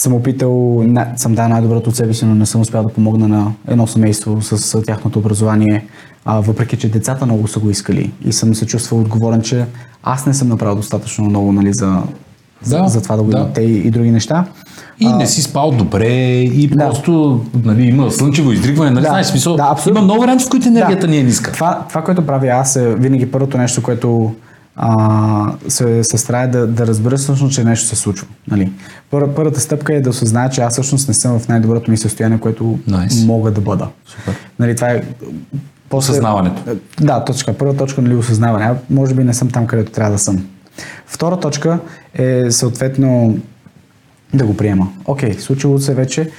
съм опитал, съм дал най-доброто от себе си, но не съм успял да помогна на едно семейство с, тяхното образование, а, въпреки че децата много са го искали и съм се чувствал отговорен, че аз не съм направил достатъчно много нали, за, за, Да, за това да го да. те и, и други неща. И не си спал добре, и Да. просто нали, има слънчево издригване, нали, Да, знаеш, смисъл, да, абсолютно. има много варианти, в които енергията ни е ниска. Това, това, което правя аз е винаги първото нещо, което а, се, се старая да, да разбера всъщност, че нещо се случва. Нали? Пър, първата стъпка е да осъзная, че аз всъщност не съм в най-доброто ми състояние, което Nice. мога да бъда. Супер. Нали, това е... После, Осъзнаването. Да, точка. Първа точка, нали, осъзнаване. А, може би не съм там, където трябва да съм. Втора точка е съответно да го приема. Окей, случило се вече,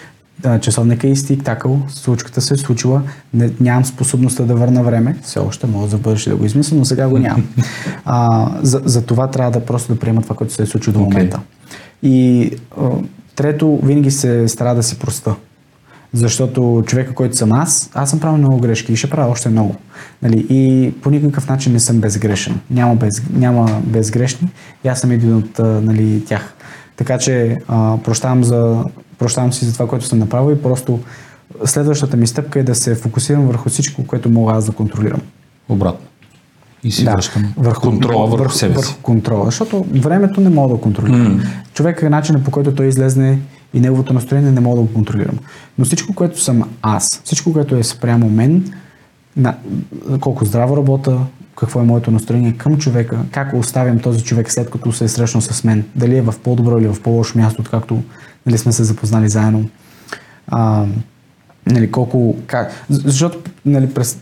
часовника е изтик-такъл, случката се е случила, не, нямам способността да върна време, все още мога за бъдеще да го измисля, но сега го нямам. А, за, за това трябва да просто да приема това, което се е случило до Okay. момента. И а, трето, винаги се стара да си проста. Защото човека, който съм аз, аз съм правил много грешки и ще правя още много. Нали? И по никакъв начин не съм безгрешен. Няма, без, няма безгрешни и аз съм един от нали, тях. Така че а, прощавам, за, прощавам си за това, което съм направил и просто следващата ми стъпка е да се фокусирам върху всичко, което мога аз да контролирам. Обратно. И си Да, връщам контрола върху, себе си. Върху контрола, защото времето не мога да контролирам. М. Човек е начинът по който той излезне и неговото настроение не мога да го контролирам. Но всичко, което съм аз, всичко, което е спрямо мен, на, колко здраво работа, какво е моето настроение към човека, как оставям този човек след като се е срещнал с мен, дали е в по-добро или в по-лошо място, откакто нали, сме се запознали заедно. А, нали, колко, как, защото нали, през,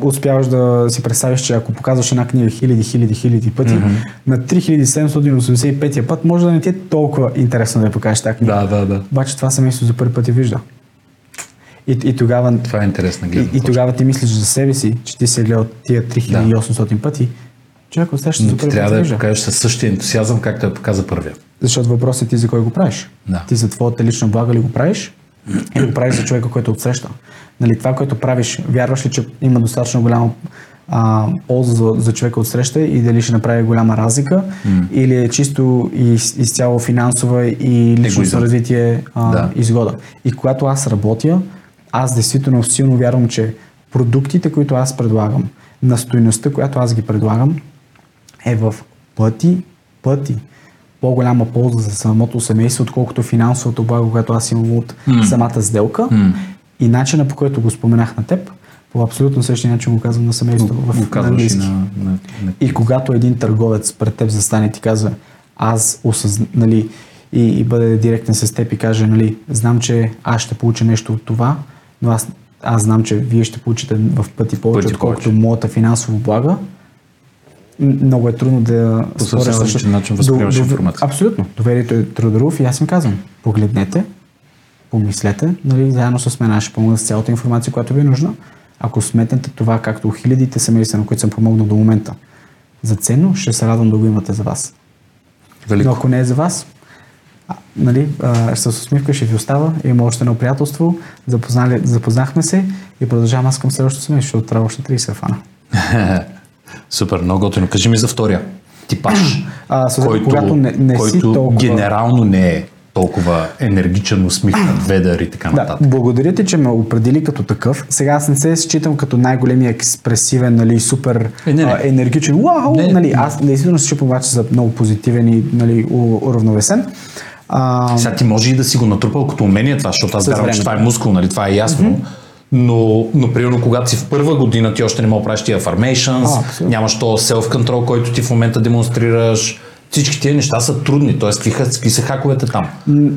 успяваш да си представиш, че ако показваш една книга хиляди, хиляди, хиляди пъти, Мгм. на 3785 път може да не ти е толкова интересно да я покажеш тази книга. Да, да, да. Обаче това семейство за първи път я вижда. И, и тогава, Това е интересна и, гледна и тогава ти мислиш за себе си, че ти си е гледал тия 3800 пъти, човек Но за първи трябва да я покажеш със същия ентусиазъм, както я показа първия. Защото въпросът е ти за кой го правиш. Да. Ти за твоята лична блага ли го правиш или го правиш за човека, който отсреща. Нали, това, което правиш, вярваш ли, че има достатъчно голяма а, полза за, за човека отсреща и дали ще направи голяма разлика М. или е чисто из, изцяло финансова и личностно развитие а, Да. изгода. И когато аз работя, аз действително силно вярвам, че продуктите, които аз предлагам, на стоеността, която аз ги предлагам, е в пъти, пъти по-голяма полза за самото семейство, отколкото финансовото благо, което аз имам от М. самата сделка. М. И начина по който го споменах на теб, по абсолютно същия начин го казвам на семейството в го на, на, на... И когато един търговец пред теб застане и ти казва, аз осъзна, нали, и, и бъде директен с теб и каже, нали, знам, че аз ще получа нещо от това, но аз, аз знам, че вие ще получите в пъти повече, Пъти отколкото моята финансова блага. Много е трудно да По съвсем споря различен начин възприемаш До- до- информация. Абсолютно. Доверието е трудоров и аз им казвам, погледнете, помислете, нали, заедно с мен аз ще помогна с цялата информация, която ви е нужна. Ако сметнете това, както хилядите семейства, на които съм помогнал до момента, за ценно, ще се радвам да го имате за вас. Велико. Но ако не е за вас, а, нали, а, с усмивка ще ви остава. Има още едно приятелство. Запознали, запознахме се и продължавам аз към следващото семейство, защото трябва още 30 фана. Супер, много готино. Кажи ми за втория. Типаж, А, съответно, който, когато не, не си който толкова... генерално не е толкова енергичен, усмихнат, ведър и така Да, нататък. благодаря ти, че ме определи като такъв. Сега аз не се считам като най-големия експресивен, нали, супер Е, не, не. а, енергичен. Вау! Не. Нали, аз действително се считам обаче за много позитивен и нали, уравновесен. А, Сега ти може и да си го натрупал като умение това, защото аз вярвам, че това е мускул, нали? това е ясно. Но, но примерно когато си в първа година, ти още не мога да правиш тия affirmations, А, нямаш то self-control, който ти в момента демонстрираш. Всички тия неща са трудни, т.е. какви, са хаковете там?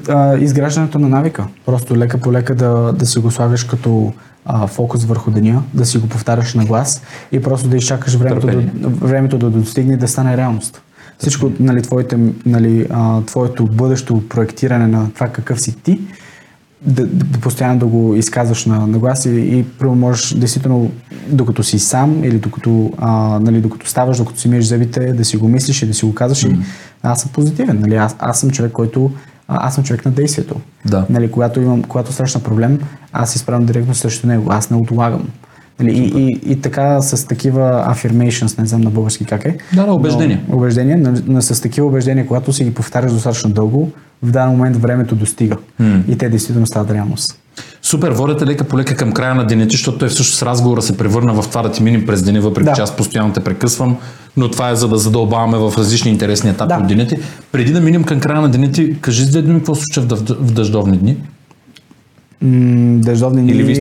А, изграждането на навика. Просто лека по лека да, да си го слагаш като а, фокус върху деня, да си го повтаряш на глас и просто да изчакаш времето, да, времето да достигне да стане реалност. Всичко, нали, твоите, нали, а, твоето бъдещо проектиране на това какъв си ти, да, да постоянно да го изказваш на, на глас и, и първо можеш действително, докато си сам или докато, а, нали, докато ставаш, докато си миеш зъбите, да си го мислиш и да си го казваш и аз съм позитивен. Нали, аз, аз съм човек, който а, аз съм човек на действието. Да. Нали, когато, имам, когато срещна проблем, аз се изправям директно срещу него. Аз не отлагам. Нали, и, и, и, така с такива affirmations, не знам на български как е. Да, да, убеждения. Но, убеждения, но, но с такива убеждения, когато си ги повтаряш достатъчно дълго, в даден момент времето достига. М. И те действително стават реалност. Супер, водете лека по лека към края на деня ти, защото той всъщност разговора се превърна в това да ти минем през деня, въпреки Да. че аз постоянно те прекъсвам, но това е за да задълбаваме в различни интересни етапи Да. от деня ти. Преди да минем към края на деня ти, кажи с две думи какво случва в, дъждовни дни. М, дъждовни Или ви дни.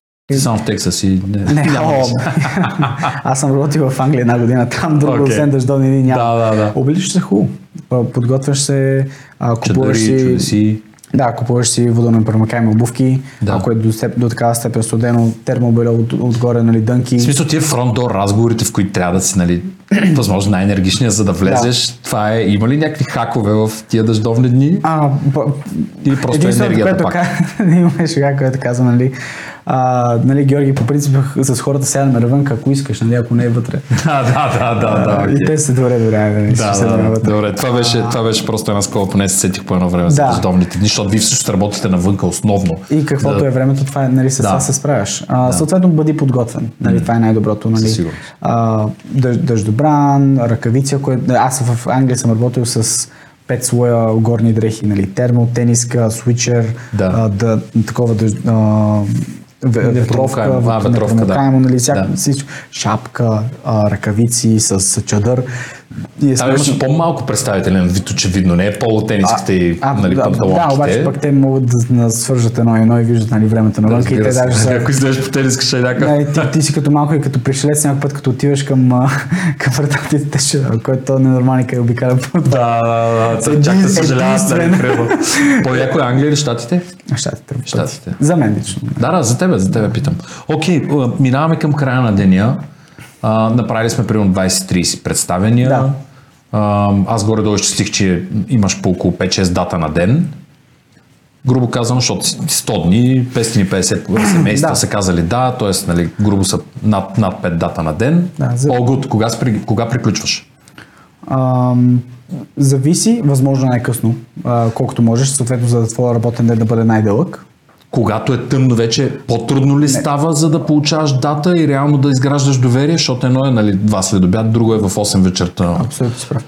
Ти само в Тексас и... Не, о, аз съм работил в Англия една година, там друго, Окей. освен дъждовни дни няма. Да, да, да. Обличаш се хубаво. Подготвяш се, купуваш Чадъри, си... Да, купуваш си водонепромокаеми обувки, Да. ако е до, степ, до такава степен студено, термобеле от, отгоре, нали, дънки. В смисъл тия фронт-дор разговорите, в които трябва да си, нали, възможно най-енергичния, за да влезеш, това е, има ли някакви хакове в тия дъждовни дни? А, б, Или просто енергията което пак? ка- има шега, което казва, нали, а, нали, Георги, по принцип с хората сядаме навън, ако искаш, нали, ако не е вътре. Да, да, да, да, да. И те се добре, нали, Да, да, да, добре. Това беше, това беше просто една скола, поне се сетих по едно време за Да. дъждовните дни, защото вие всъщност работите навънка основно. И каквото Да. е времето, това е, нали, с Да. това се справяш. А, Да. Съответно, бъди подготвен. Нали, Това е най-доброто. Нали. А, дъж, дъждобран, ръкавица, кое... аз в Англия съм работил с пет слоя горни дрехи, нали, термо, тениска, свичер, Да. а, да, такова дъж, а, ве- ветровка, ветровка, да. нали, всяка, Да. всичко, шапка, а, ръкавици с чадър. И е Там имаш смешно. по-малко представителен вид, очевидно. Не е полутениските и нали, да, панталонките. да, обаче пък те могат да, да свържат едно и едно и виждат нали, времето навън. и те Разбира се. даже са, Ако излезеш по тениска шайдака. Да, и ти, ти си като малко и като пришелец някой път, като отиваш към, към вратата, те ще, който е ненормален, къде обикаля по Да, да, да. Един- Чак да нали, единствен. примерно. По-яко е Англия или Щатите? Щатите. Щатите. За мен лично. Да, да, за тебе, за тебе питам. Окей, минаваме към края на деня. А, направили сме примерно 20-30 представения. Да. А, аз горе-долу изчислих, че имаш по около 5-6 дата на ден. Грубо казано, защото си 100 дни, 550 семейства Да. са казали да, т.е. Нали, грубо са над, над 5 дата на ден. Да, за- All. Кога, спри, кога приключваш? Ам, зависи, възможно най-късно, а, колкото можеш, съответно за твоя работен ден да бъде най-дълъг. Когато е тъмно вече, по-трудно ли става, за да получаваш дата и реално да изграждаш доверие, защото едно е нали, два следобед, друго е в 8 вечерта. Абсолютно си прав.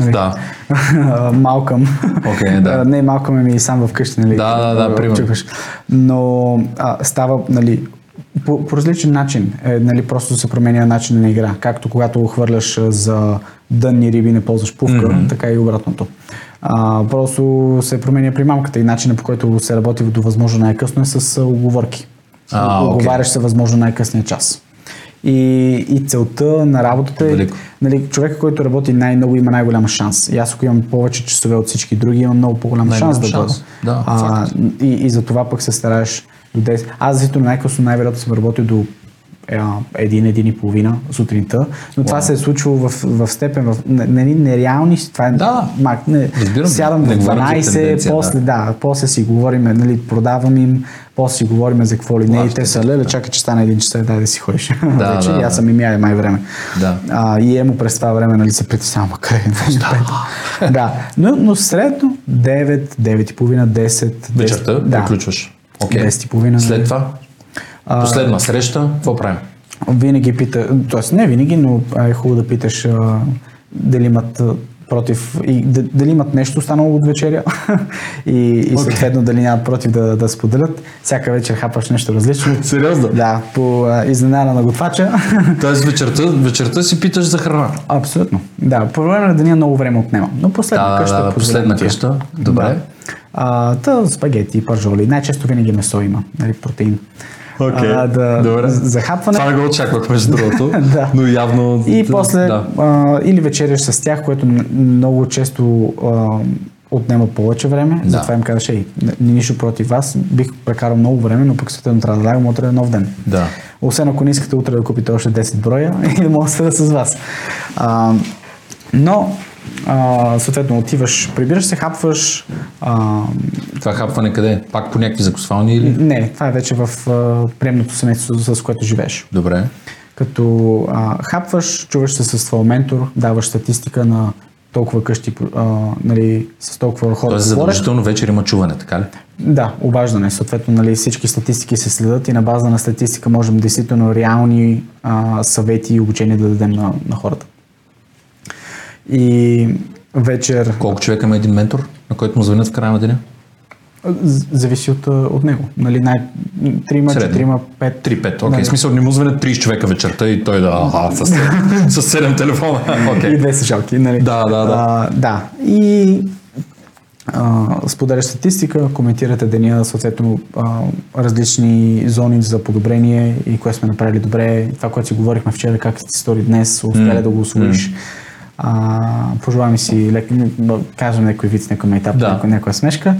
Да. Малкъм. Окей, да. Не, малкъм е ми и сам вкъщи, нали? Да, да, да, го примерно. Но а, става, нали, по, по различен начин. Е, нали, просто се променя начин на игра. Както когато хвърляш за дънни риби не ползваш пувка, Мгм. така и обратното. А, просто се променя примамката и начина по който се работи до възможно най-късно е с оговорки. А. Оговаряш се възможно най-късния час. И, и целта на работата е, Велико. нали, човека, който работи най-много, има най-голям шанс. И аз, ако имам повече часове от всички други, имам много по-голям Най-голям шанс да бъда. шанс. Да, а, и, и за това пък се стараеш до 10. Аз действително най-късно най-вероятно съм работил до един, един и половина сутринта, но това се е случвало в, в степен, в не- нали, нереални, това е, Да. мак, не, Разбирам. сядам в говорим за 12, тенденция, после, да. после си говорим, нали, продавам им, после си говорим за какво ли не, и те са, леле, чакай, че стане един часа, дай да си ходиш. Да, Вече, да, и аз да. съм им яде май време. Да. А, и емо през това време нали, се притеснявам, къде е? да, но, но средно 9, 9 и половина, 10. Вечерта 10, да. приключваш. Окей. 10 и половина. След нали. това? Последна среща, какво правим? Винаги пита, т.е. не винаги, но е хубаво да питаш а, дали имат против и дали имат нещо останало от вечеря и, и съответно дали нямат против да, да споделят. Всяка вечер хапаш нещо различно. Сериозно? Да, по а, изненада на готвача. Тоест вечерта, вечерта си питаш за храна. Абсолютно. Да, по време на деня много време отнема. Но последна Да, къща. да, последна къща. Добре. Да. А, та, спагети, пържоли. Най-често винаги месо има, нали, протеин. Окей, а, да, добре. за хапване. Това не го очаквах, между другото, да. но явно... И после Да. а, или вечеряш с тях, което много често а, отнема повече време. Да. Затова им казваш, ей, нищо против вас, бих прекарал много време, но пък съответно трябва да лягам утре е нов ден. Да. Освен ако не искате утре да купите още 10 броя и да мога да седа с вас. А, но, а, съответно, отиваш, прибираш се, хапваш. А, Това хапване къде? Пак по някакви закусвални или? не, това е вече в а, приемното семейство, с което живееш. Добре. Като а, хапваш, чуваш се с твоя ментор, даваш статистика на толкова къщи, а, нали, с толкова хора. Тоест задължително вечер има чуване, така ли? Да, обаждане. Съответно, нали, всички статистики се следят и на база на статистика можем действително реални а, съвети и обучения да дадем на, на хората. И вечер Колко човека има един ментор, на който му звънят в края на деня? зависи от, от него. Нали, най- трима, Средно. четирима, пет. 3-5, окей. Нали. В смисъл не му звънят 30 човека вечерта и той да... Аха, с, с 7 телефона. Окей. И две слушалки. Нали? Да, да, да. А, да. И а, споделяш статистика, коментирате деня, съответно а, различни зони за подобрение и кое сме направили добре. Това, което си говорихме вчера, как ти стори днес, успя М. да го освоиш. А, пожелаваме си, лек, кажем някой вид, някой мейтап, Да. някой, някоя смешка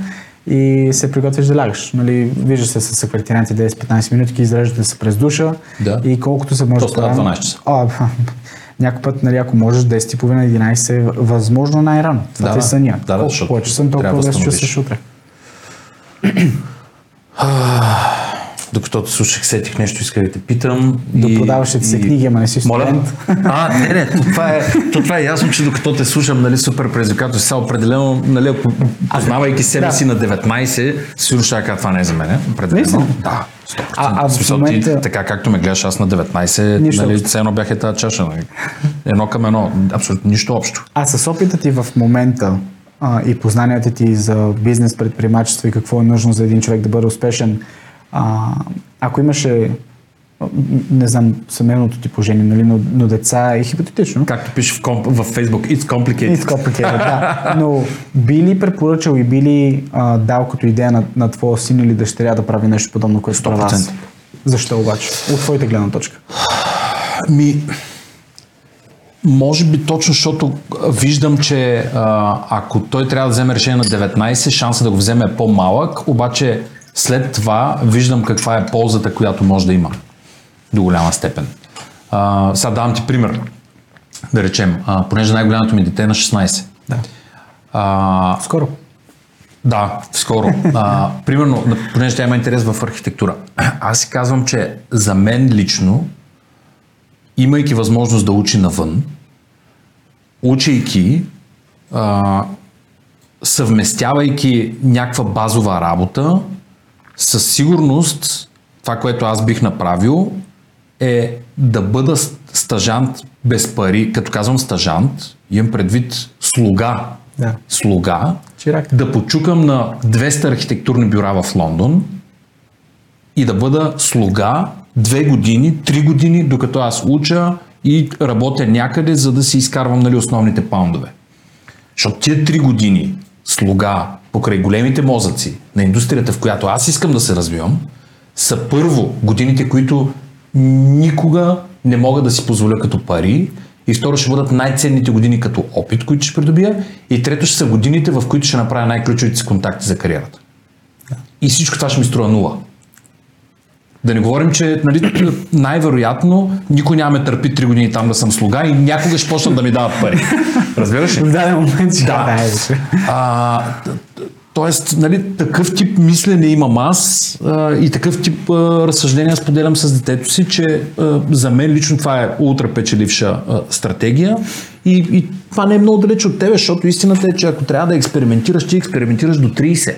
и се приготвиш да лягаш. Нали, виждаш се с секретарианти 10-15 минути, изреждате се през душа Да. и колкото се може То става по-рано- 12 часа. А, някой път, нали, ако можеш 10.30-11 е възможно най-рано. Това Да, ти е да. съня. Да, да, Колко защото повече съм, толкова да да се чувстваш утре. Докато те слушах, сетих нещо, исках да те питам. Да продаваш ли ти се книги, ама не си Моля? студент. А, не, не, то това, е, то това е ясно, че докато те слушам, нали, супер предизвикателство, сега определено, нали, ако- познавайки себе да. си на 19, сигурно ще кажа, това не е за мен. Определено. Да, 100%. А- а в момента- ти, така както ме гледаш аз на 19, Нищо нали, все едно бях е тази чаша. Нали. Едно към едно. Абсолютно нищо общо. А с опита ти в момента а, и познанията ти за бизнес, предприемачество и какво е нужно за един човек да бъде успешен, а, ако имаше не знам, семейното ти положение, нали, но, но деца е хипотетично. Както пише в, комп, в Facebook, it's complicated. It's complicated, да. Но би ли препоръчал и би ли а, дал като идея на, на твоя син или дъщеря да прави нещо подобно, което правя аз? 100%. Защо обаче? От твоята гледна точка. Ми, може би точно, защото виждам, че а, ако той трябва да вземе решение на 19, шанса да го вземе е по-малък, обаче след това виждам каква е ползата, която може да има до голяма степен. А, сега давам ти пример. Да речем, а, понеже най-голямото ми дете е на 16. Да. А, Скоро. да, скоро. А, примерно, понеже тя има интерес в архитектура. Аз си казвам, че за мен лично, имайки възможност да учи навън, учейки, а, съвместявайки някаква базова работа, със сигурност това, което аз бих направил, е да бъда стажант без пари. Като казвам стажант, имам предвид слуга. Да. Слуга. Чирак. Да почукам на 200 архитектурни бюра в Лондон и да бъда слуга две години, три години, докато аз уча и работя някъде, за да си изкарвам нали, основните паундове. Защото тия три години слуга покрай големите мозъци на индустрията, в която аз искам да се развивам, са първо годините, които никога не мога да си позволя като пари и второ ще бъдат най-ценните години като опит, които ще придобия и трето ще са годините, в които ще направя най-ключовите си контакти за кариерата. И всичко това ще ми струва нула. Да не говорим, че нали, най-вероятно никой няма ме търпи 3 години там да съм слуга и някога ще почнат да ми дават пари. Разбираш ли? В даден момент ще Да. А, тоест, нали, такъв тип мислене имам аз а, и такъв тип а, разсъждения споделям с детето си, че а, за мен лично това е ултра печеливша а, стратегия и, и това не е много далеч от тебе, защото истината е, че ако трябва да експериментираш, ти експериментираш до 30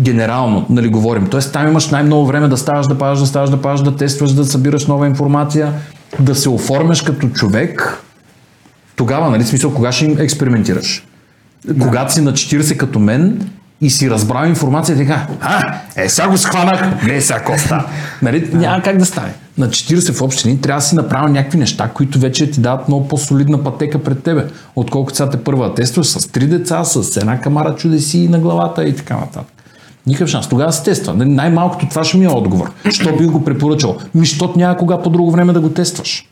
генерално, нали говорим. Тоест там имаш най-много време да ставаш, да падаш, да ставаш, да падаш, да тестваш, да събираш нова информация, да се оформяш като човек. Тогава, нали, смисъл, кога ще им експериментираш? Когато си на 40 като мен и си разбрал информация, така, а, е, сега го схванах, не, сега коста. нали, няма как да стане. На 40 в общини трябва да си направил някакви неща, които вече ти дават много по-солидна пътека пред тебе, отколкото сега те първа да тестваш с три деца, с една камара чудеси на главата и така нататък. Никакъв шанс. Тогава се тества. Нали, Най-малкото това ще ми е отговор. Що би го препоръчал? Ми, щото няма кога по друго време да го тестваш.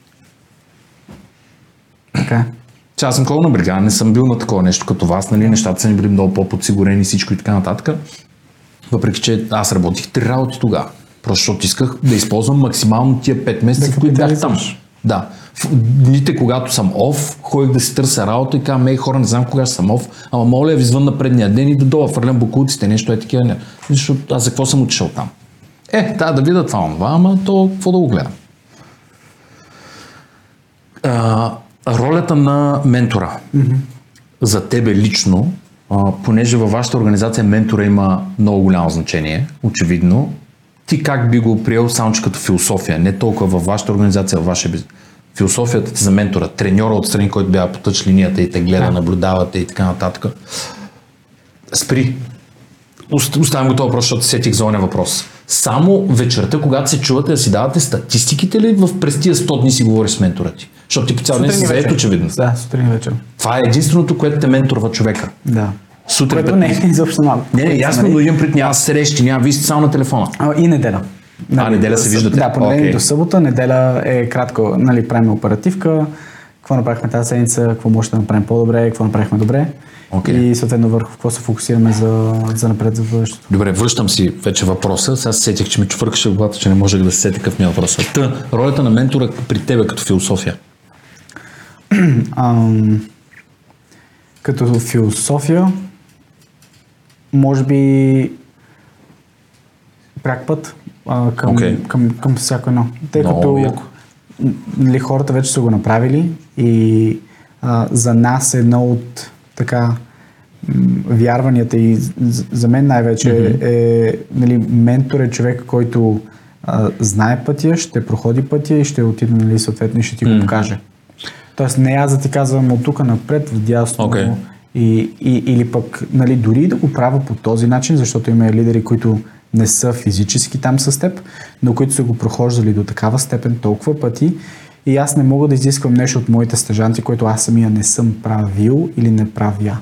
Така. Сега аз съм колко на бригада, не съм бил на такова нещо като вас, нали, нещата са ни били много по-подсигурени, всичко и така нататък. Въпреки, че аз работих три работи тогава. Просто защото исках да използвам максимално тия 5 месеца, в които бях там. Да. В дните, когато съм оф, ходих да си търся работа и казвам, ей хора, не знам кога съм оф, ама моля ви извън на предния ден и да долу фърлям букулците, нещо е такива. Не. Защото аз за какво съм отишъл там? Е, да, да видя това, това, ама то какво да го гледам? А, ролята на ментора. За тебе лично, а, понеже във вашата организация ментора има много голямо значение, очевидно, ти как би го приел само че като философия, не толкова във вашата организация, във вашия бизнес. Философията ти за ментора, треньора отстрани, който бяга по тъч линията и те гледа, наблюдавате и така нататък. Спри. Ост- Оставям го този въпрос, защото сетих за оня въпрос. Само вечерта, когато се чувате да си давате статистиките ли в през тия 100 дни си говориш с ментора ти? Защото ти по цял ден си заед, очевидно. Да, сутрин вечер. Това е единственото, което те менторва човека. Да. Сутрин. Което не е изобщо малко. Не, не, ясно, но имам пред няма срещи, няма, вие сте само на телефона. А, и неделя. А, неделя се виждате? Да, понеделник Окей. до събота, неделя е кратко, нали, правим оперативка, какво направихме тази седмица, какво може да направим по-добре, какво направихме добре. Окей. И съответно върху какво се фокусираме за, за напред за бъдещето. Добре, връщам си вече въпроса. Сега се сетих, че ми чувъркаше главата, че не можех да се сетя какъв ми е въпросът. Та, ролята на ментора при тебе като философия. Ам, като философия, може би пряк път а, към, Окей. към, към всяко едно. Тъй като яко. М, нали, хората вече са го направили и а, за нас едно от така вярванията и за мен най-вече Мгм. е нали, ментор е човек, който а, знае пътя, ще проходи пътя и ще отиде нали, съответно и ще ти го покаже. Тоест не аз да ти казвам от тук напред, в дясно. Окей. И, и, или пък нали, дори да го правя по този начин, защото има лидери, които не са физически там с теб, но които са го прохождали до такава степен толкова пъти и аз не мога да изисквам нещо от моите стъжанти, което аз самия не съм правил или не правя.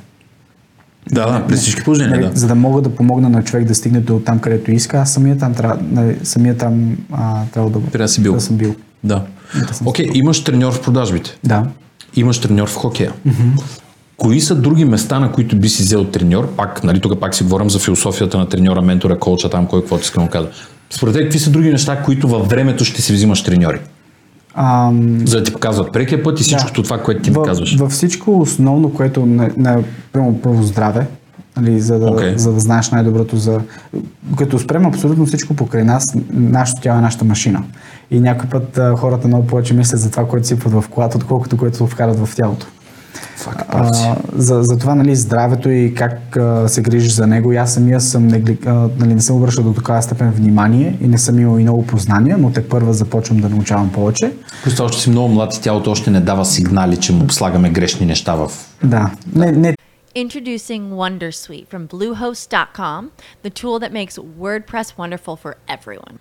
Да, да, при всички положения, Нали, да. За да мога да помогна на човек да стигне до там, където иска, аз самия там, нали, самия там а, трябва да, Трябва да си бил. да съм бил. Да. Окей, имаш треньор в продажбите. Да. Имаш треньор в хокея. Кои са други места, на които би си взел треньор? Пак, нали, тук пак си говорим за философията на треньора, ментора, коуча, там кой каквото иска да казва. Според теб, какви са други неща, които във времето ще си взимаш треньори? Ам, За да ти показват прекия път и всичкото това, което ти ми казваш. Във всичко основно, което на, на прямо първо здраве, нали, за, да, Окей. за да знаеш най-доброто за... Като спрем абсолютно всичко покрай нас, нашето тяло е нашата машина. И някой път а, хората много повече мислят за това, което сипват в колата, отколкото което вкарат в тялото. А, за, за това нали, здравето и как а, се грижиш за него. И аз самия съм негли, а, нали, не съм обръщал до такава степен внимание и не съм имал и много познания, но те първа започвам да научавам повече. Просто още си много млад и тялото още не дава сигнали, че му слагаме грешни неща в... Да. Не, не Introducing Wondersuite from Bluehost.com, the tool that makes WordPress wonderful for everyone.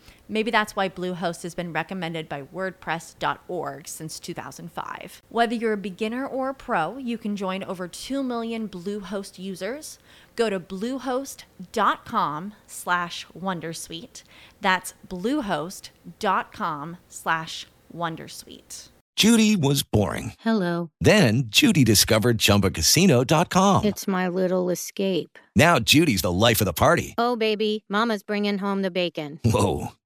Maybe that's why Bluehost has been recommended by WordPress.org since 2005. Whether you're a beginner or a pro, you can join over 2 million Bluehost users. Go to bluehost.com slash Wondersuite. That's bluehost.com slash Wondersuite. Judy was boring. Hello. Then Judy discovered ChumbaCasino.com. It's my little escape. Now Judy's the life of the party. Oh, baby, Mama's bringing home the bacon. Whoa,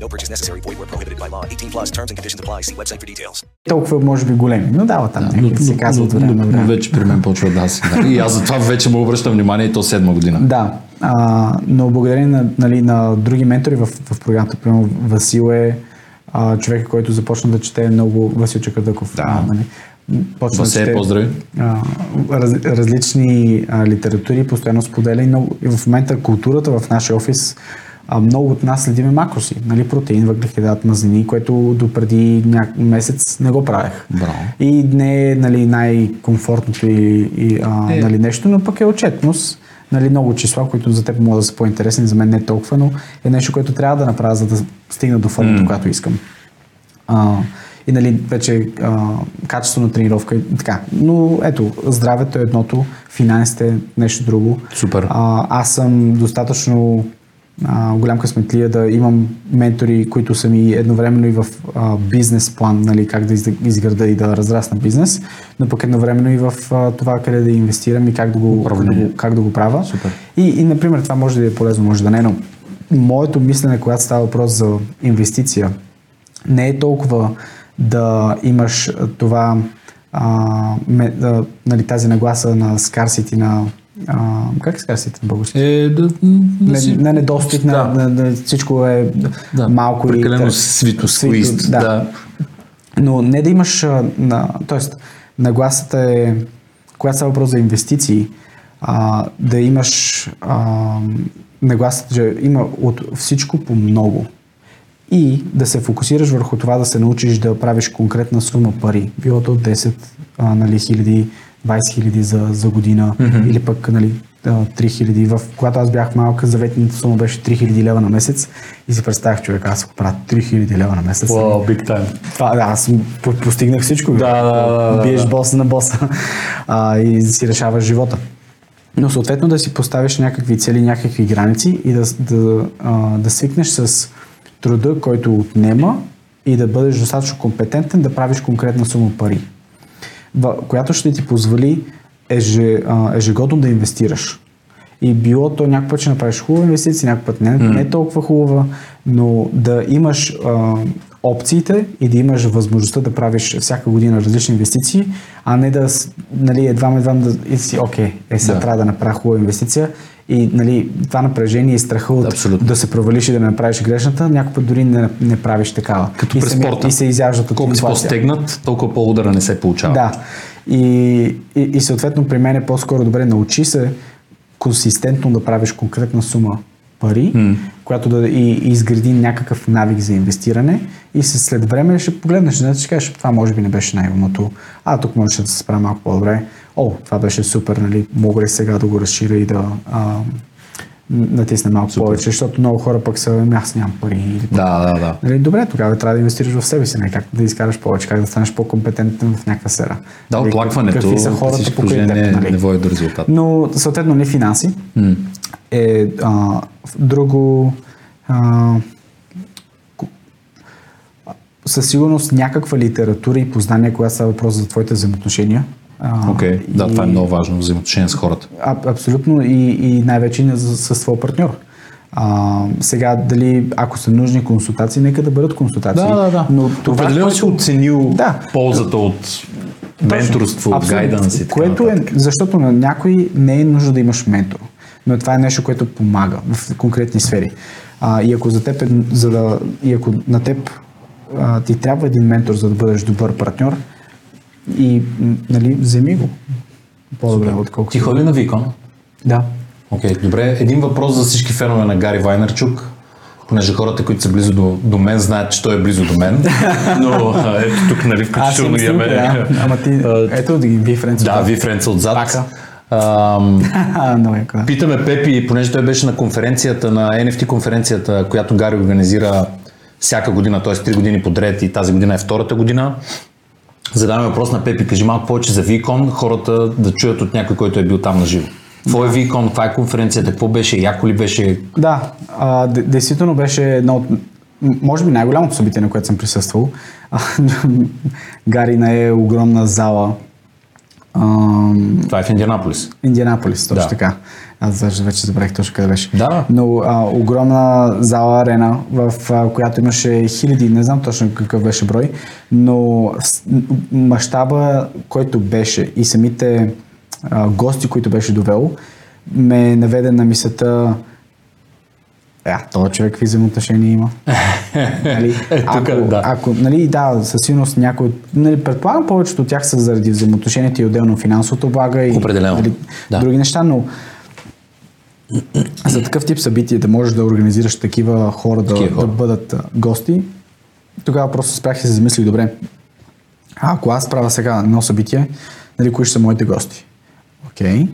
No purchase necessary. Void where prohibited by law. 18 plus terms and conditions apply. See website for details. Толкова може би големи, но дава там но, някакви си казва от време на но, вече при мен почва да си. Да. И аз затова вече му обръщам внимание и то седма година. Да, а, но благодарение на, нали, на други ментори в, в програмата, примерно Васил е а, човека, който започна да чете много, Васил Чакърдъков. Да. А, нали, почна Васе, да чете, поздрави. а, раз, различни а, литератури, постоянно споделя и, много, и в момента културата в нашия офис а, много от нас следиме макроси, нали, протеин, въглехидрат, мазнини, което до преди ня... месец не го правех. Браво. И не е нали, най-комфортното и, и а, Е. нали, нещо, но пък е отчетност. Нали, много числа, които за теб могат да са по-интересни, за мен не е толкова, но е нещо, което трябва да направя, за да стигна до формата, М. която искам. А, и нали, вече а, качество на тренировка и така. Но ето, здравето е едното, финансите е нещо друго. Супер. А, аз съм достатъчно а, голям късметлия да имам ментори, които са ми едновременно и в а, бизнес план, нали, как да из- изграда и да разрасна бизнес, но пък едновременно и в а, това къде да инвестирам и как да го, как да го, как да го правя. Супер. И, и, например, това може да е полезно, може да не, но моето мислене, когато става въпрос за инвестиция, не е толкова да имаш това, а, ме, а, нали, тази нагласа на скарсити на а, как скарсити на български? Е, да, да не, си- не недостиг, Да. на, на, на, всичко е Да, малко прекалено и... свито, свито, squeezed, да. Но не да имаш, на, т.е. нагласата е, когато става въпрос за инвестиции, а, да имаш а, нагласата, че има от всичко по много. И да се фокусираш върху това да се научиш да правиш конкретна сума пари. Било то 10 а, нали, хиляди, 20 хиляди за, за година Мгм. или пък нали, а, 3 хиляди. В, когато аз бях малка, заветната сума беше 3 хиляди лева на месец и си представях човек, аз ако правя 3 хиляди лева на месец. Wow, big time. Това, да, аз по- постигнах всичко. Да, да, да, Биеш да. боса на боса а, и си решаваш живота. Но съответно да си поставиш някакви цели, някакви граници и да, да, а, да свикнеш с труда, който отнема и да бъдеш достатъчно компетентен да правиш конкретна сума пари, която ще ти позволи ежегодно да инвестираш. И било то някой път ще направиш хубава инвестиция, някой път не, не толкова хубава, но да имаш а, опциите и да имаш възможността да правиш всяка година различни инвестиции, а не да нали, едва едва да и си, окей, е сега Да. трябва да направя хубава инвестиция и нали, това напрежение и страха от да се провалиш и да не направиш грешната, някой път дори не, не правиш такава. Като и през се, ми- спорта. И се изяждат от си инфлация. по-стегнат, толкова по-удара не се получава. Да. И, и, и съответно при мен е по-скоро добре научи се консистентно да правиш конкретна сума пари, М. която да и, и изгради някакъв навик за инвестиране и след време ще погледнеш, значи ще кажеш, това може би не беше най-умното, а тук можеше да се справя малко по-добре. О, това беше супер, нали, мога ли сега да го разширя и да а, натисна малко Супер. повече, защото много хора пък са, «Ами, аз нямам пари. Или пък, Да, да, да. Нали, добре, тогава трябва да инвестираш в себе си, не как да изкараш повече, как да станеш по-компетентен в някаква сфера. Да, Нали, оплакването Какви са хората покрай положения теб, нали? не води до резултат. Но съответно не финанси. М. Е а, друго а, със сигурност някаква литература и познание, когато става въпрос за твоите взаимоотношения. Окей, да, това е много важно, взаимоотношение с хората. А, абсолютно и, и най-вече и на- с, с твой партньор. А, сега, дали, ако са нужни консултации, нека да бъдат консултации. Да, да, да. Но това, Определено си оценил Да. ползата от менторство, от гайданс и така Което е, защото на някой не е нужно да имаш ментор. Но това е нещо, което помага в конкретни сфери. А, и ако за теб е, за да, и ако на теб а, ти трябва един ментор, за да бъдеш добър партньор, и нали, вземи го. По-добре, отколкото. Ти ходи на Викон? Да. Окей, добре. Един въпрос за всички фенове на Гари Вайнерчук, понеже хората, които са близо до, до мен, знаят, че той е близо до мен. Но ето тук, нали, включително Аз имаме... имаме... Ама ти, ето да ги ви френци. Да, ви Френца отзад. Яко. да. Питаме Пепи, понеже той беше на конференцията, на NFT конференцията, която Гари организира всяка година, т.е. 3 години подред и тази година е втората година. Задаваме въпрос на Пепи, кажи малко повече за Викон, хората да чуят от някой, който е бил там на живо. Какво е Викон, каква е конференцията, какво беше, яко ли беше? Да, а, д- действително беше едно от, може би най-голямото събитие, на което съм присъствал. А, Гари не е огромна зала, Ам, Това е в Индианаполис. Индианаполис, точно Да. така. Аз даже вече забравих точно къде беше. Да. Но а, огромна зала арена, в а, която имаше хиляди, не знам точно какъв беше брой, но мащаба, който беше и самите а, гости, които беше довел, ме наведе на мисълта е, този човек какви взаимоотношения има. нали? Е, ако, да. ако, нали, да, със сигурност някой, нали, предполагам повечето от тях са заради взаимоотношенията и отделно финансовото блага и Определено. нали, Да. други неща, но за такъв тип събитие да можеш да организираш такива хора да, Такива хора. да бъдат гости, тогава просто спрях и се замислих, добре, а ако аз правя сега едно събитие, нали, кои ще са моите гости? Окей.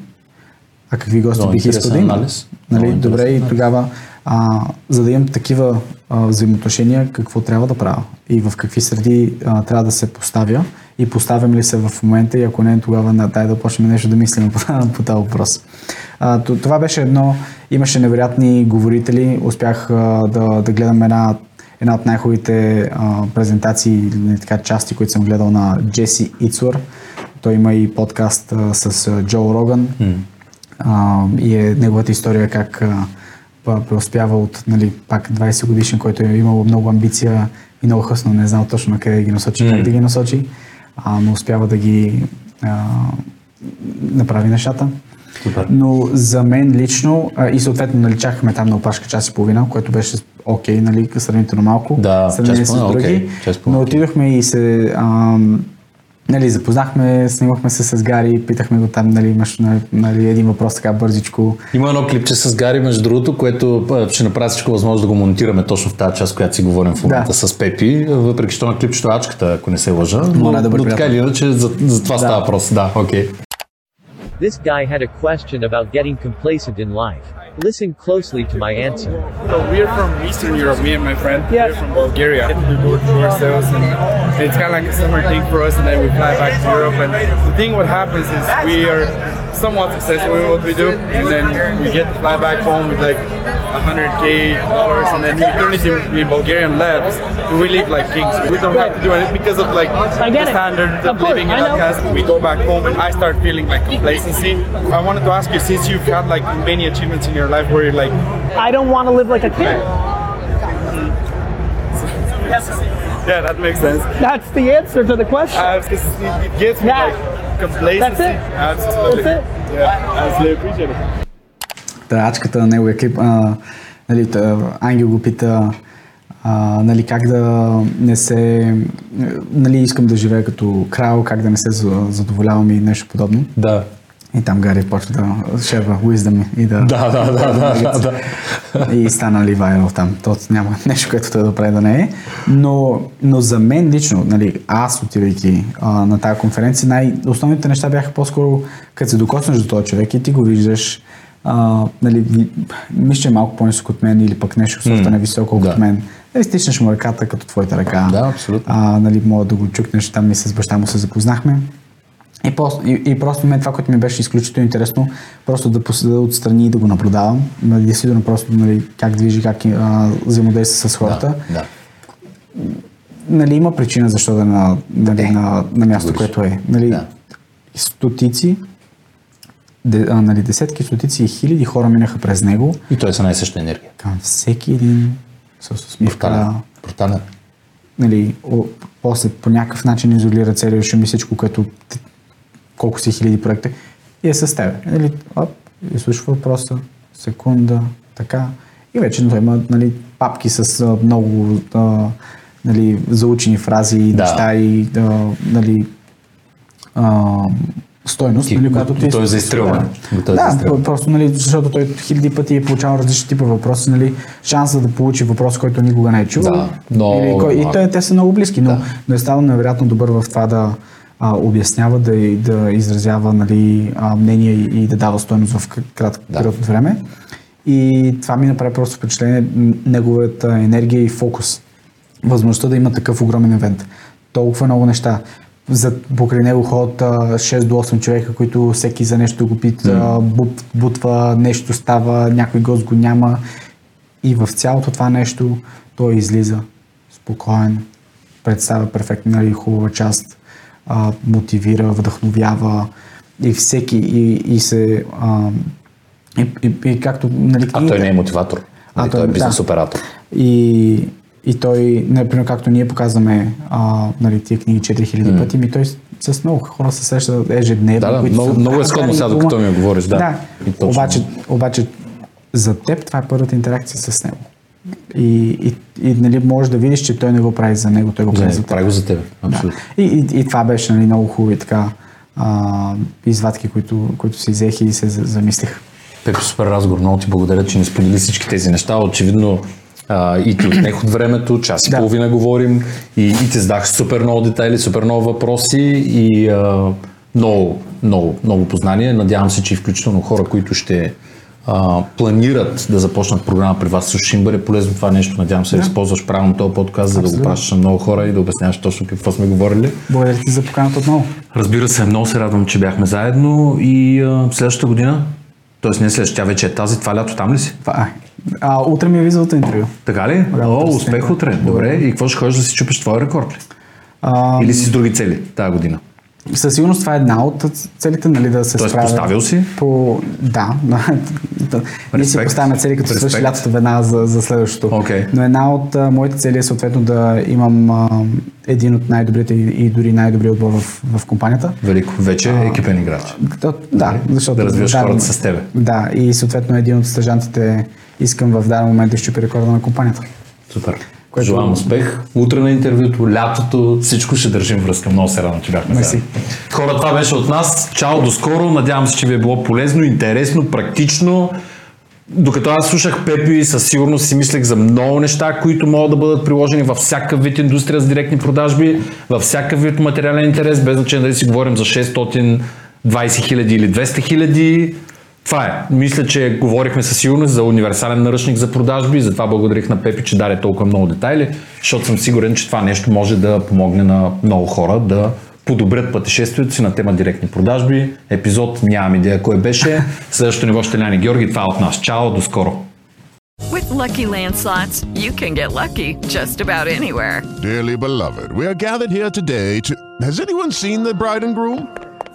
А какви гости Много бих искал да имам? анализ. Нали, добре, интересен и анализ. тогава, а, за да имам такива а, взаимоотношения, какво трябва да правя и в какви среди а, трябва да се поставя и поставям ли се в момента и ако не, тогава на дай да почнем нещо да мислим по, по този въпрос. А, това беше едно, имаше невероятни говорители, успях а, да, да гледам една, една от най-хубавите презентации, или така, части, които съм гледал на Джеси Ицур. Той има и подкаст а, с Джо Роган. А, и е неговата история как а, преуспява от нали, пак 20 годишен, който е имал много амбиция и много хъсно, не знал точно на къде ги насочи, М. как да ги насочи, а, но успява да ги а, направи нещата. Супер. Но за мен лично, а, и съответно нали, чакахме там на опашка час и половина, което беше окей, нали, сравнително малко, Да, час с други. половина, но отидохме и се ам, Нали, запознахме, снимахме се с Гари, питахме го там, нали, имаш нали, нали, един въпрос така бързичко. Има едно клипче с Гари, между другото, което ще направя всичко възможно да го монтираме точно в тази част, която си говорим в момента Да. с Пепи, въпреки че на клипчето е ачката, ако не се лъжа. Но, Моля, добър но така или иначе, за, за това Да. става въпрос. Да, окей. This guy had a question about getting complacent in life. Listen closely to my answer. So we're from Eastern Europe, me and my friend. Yeah. We're from Bulgaria. We get to sales, and it's kind of like a summer thing for us. And then we fly back to Europe. And the thing what happens is we are somewhat successful with what we do, and then we get to fly back home with like 100k dollars, and then we turn it in, Bulgarian labs. We live like kings. We don't have to do anything because of like I get the it. standard Of course, living in I We go back home, and I start feeling like complacency. I wanted to ask you, since you've had like many achievements in your life, where you're like I don't want to live like a kid. Yeah, that makes sense. That's the answer to the question. Uh, it, gives me Yeah. like complacency. That's it. Absolutely. That's Yeah, absolutely appreciate it. Тачката на неговия клип, а, нали, та, Ангел го пита а, нали, как да не се... Нали, искам да живея като крал, как да не се за- задоволявам и нещо подобно. Да. И там Гари почва да шерва wisdom и да... Да, да, да, да, да, да. И стана ли вайрал там. То няма нещо, което той да прави да не е. Но, но за мен лично, нали, аз отивайки а, на тази конференция, най-основните неща бяха по-скоро, като се докоснеш до този човек и ти го виждаш, а, нали, мисля, че е малко по-нисък от мен или пък нещо софта М, невисоко от мен. Нали, стиснеш му ръката като твоята ръка. Да, абсолютно. А, нали, мога да го чукнеш, там и с баща му се запознахме. И, просто, и, и просто мен това, което ми беше изключително интересно, просто да поседа отстрани и да го наблюдавам. Нали, Действително просто нали, как движи, как а, взаимодейства с хората. Да. Нали, има причина защо да е на, нали, на, на място, което е. Нали, Да. Стотици, де, а, нали, десетки, стотици и хиляди хора минаха през него. И той е с една и съща енергия. Към всеки един с усмивка. Брутален. Нали, о, после по някакъв начин изолира целия шум и всичко, което колко си хиляди проекта и е с теб. Нали, оп, изслушва въпроса, секунда, така. И вече той има нали, папки с много а, нали, заучени фрази и Да. неща и а, нали, а, стойност, нали, която ти... Готов за изстрелване. Да, изстрелване. просто, нали, защото той хиляди пъти е получавал различни типа въпроси, нали, шанса да получи въпрос, който никога не е чувал. Да, много Или, кой, и те, те са много близки, но, но е станал невероятно добър в това да а, обяснява, да, и- да изразява нали, а, мнение и, и да дава стойност в кр- кратък период от време. И това ми направи просто впечатление, неговата енергия и фокус. Възможността да има такъв огромен евент. Толкова много неща. За, покрай него ходят а, 6 до 8 човека, които всеки за нещо го пита, бут, бутва, нещо става, някой гост го няма. И в цялото това нещо той излиза спокоен, представя перфектна нали, хубава част, а, мотивира, вдъхновява и всеки и, и се а, и, и, и както нали, А той не е мотиватор. А, той е бизнес да. оператор. И, и той, например, както ние показваме а, нали, тия книги 4000 mm. пъти, ми той с, с много хора се среща ежедневно. Да, да, много, са много е сходно сега, докато ми говориш. Да. да. Обаче, обаче за теб това е първата интеракция с него. И, и, и нали, можеш да видиш, че той не го прави за него, той го прави Не, за теб. прави го за тебе. Абсолютно. Да. И, и, и това беше нали, много хубави така а, извадки, които, които си взех и се за- замислих. Пепи, супер разговор. Много ти благодаря, че ни сподели всички тези неща. Очевидно а, и ти отнех от времето, час и Да. половина говорим и, и ти задах супер много детайли, супер много въпроси и а, много, много, много познание. Надявам се, че и включително хора, които ще а, планират да започнат програма при вас, също ще им бъде полезно това нещо. Надявам се да, Да. използваш правилно този подкаст, за да го пращаш на много хора и да обясняваш точно какво сме говорили. Благодаря ти за поканата отново. Разбира се, много се радвам, че бяхме заедно и а, следващата година, т.е. не следващата, тя вече е тази, това лято там ли си? Това е. А, утре ми е визовото интервю. Така ли? Да, О, успех утре. Добре. И какво ще ходиш да си чупиш твой рекорд ли? А, Или си с други цели тази година? Със сигурност това е една от целите, нали, да се Тоест, справя. поставил си? По... Да. да. Ние си поставяме цели, като свърши лятото веднага за, за следващото. Okay. Но една от а, моите цели е съответно да имам а, един от най-добрите и, и дори най-добрият отбор в, в компанията. Велико. Вече е екипен играч. Да, да, защото... Да развиваш даден- хората с тебе. Да, и съответно един от стъжантите искам в даден момент да щупи рекорда на компанията. Супер. Което- Желавам успех. Утре на интервюто, лятото, всичко ще държим връзка. Много се радвам, че бяхме Мерси. Хора, това беше от нас. Чао, до скоро. Надявам се, че ви е било полезно, интересно, практично. Докато аз слушах Пепи, със сигурност си мислех за много неща, които могат да бъдат приложени във всякакъв вид индустрия с директни продажби, във всякакъв вид материален интерес, без значение дали си говорим за 620 хиляди или 200 хиляди. Това е. Мисля, че говорихме със сигурност за универсален наръчник за продажби, затова благодарих на Пепи, че даде толкова много детайли, защото съм сигурен, че това нещо може да помогне на много хора да подобрят пътешествието си на тема директни продажби. Епизод нямам идея кой беше. Следващото ниво ще Ляни Георги. Това е от нас. Чао, до скоро! With Lucky Land slots, you can get lucky just about anywhere. Dearly beloved, we are gathered here today to. Has anyone seen the bride and groom?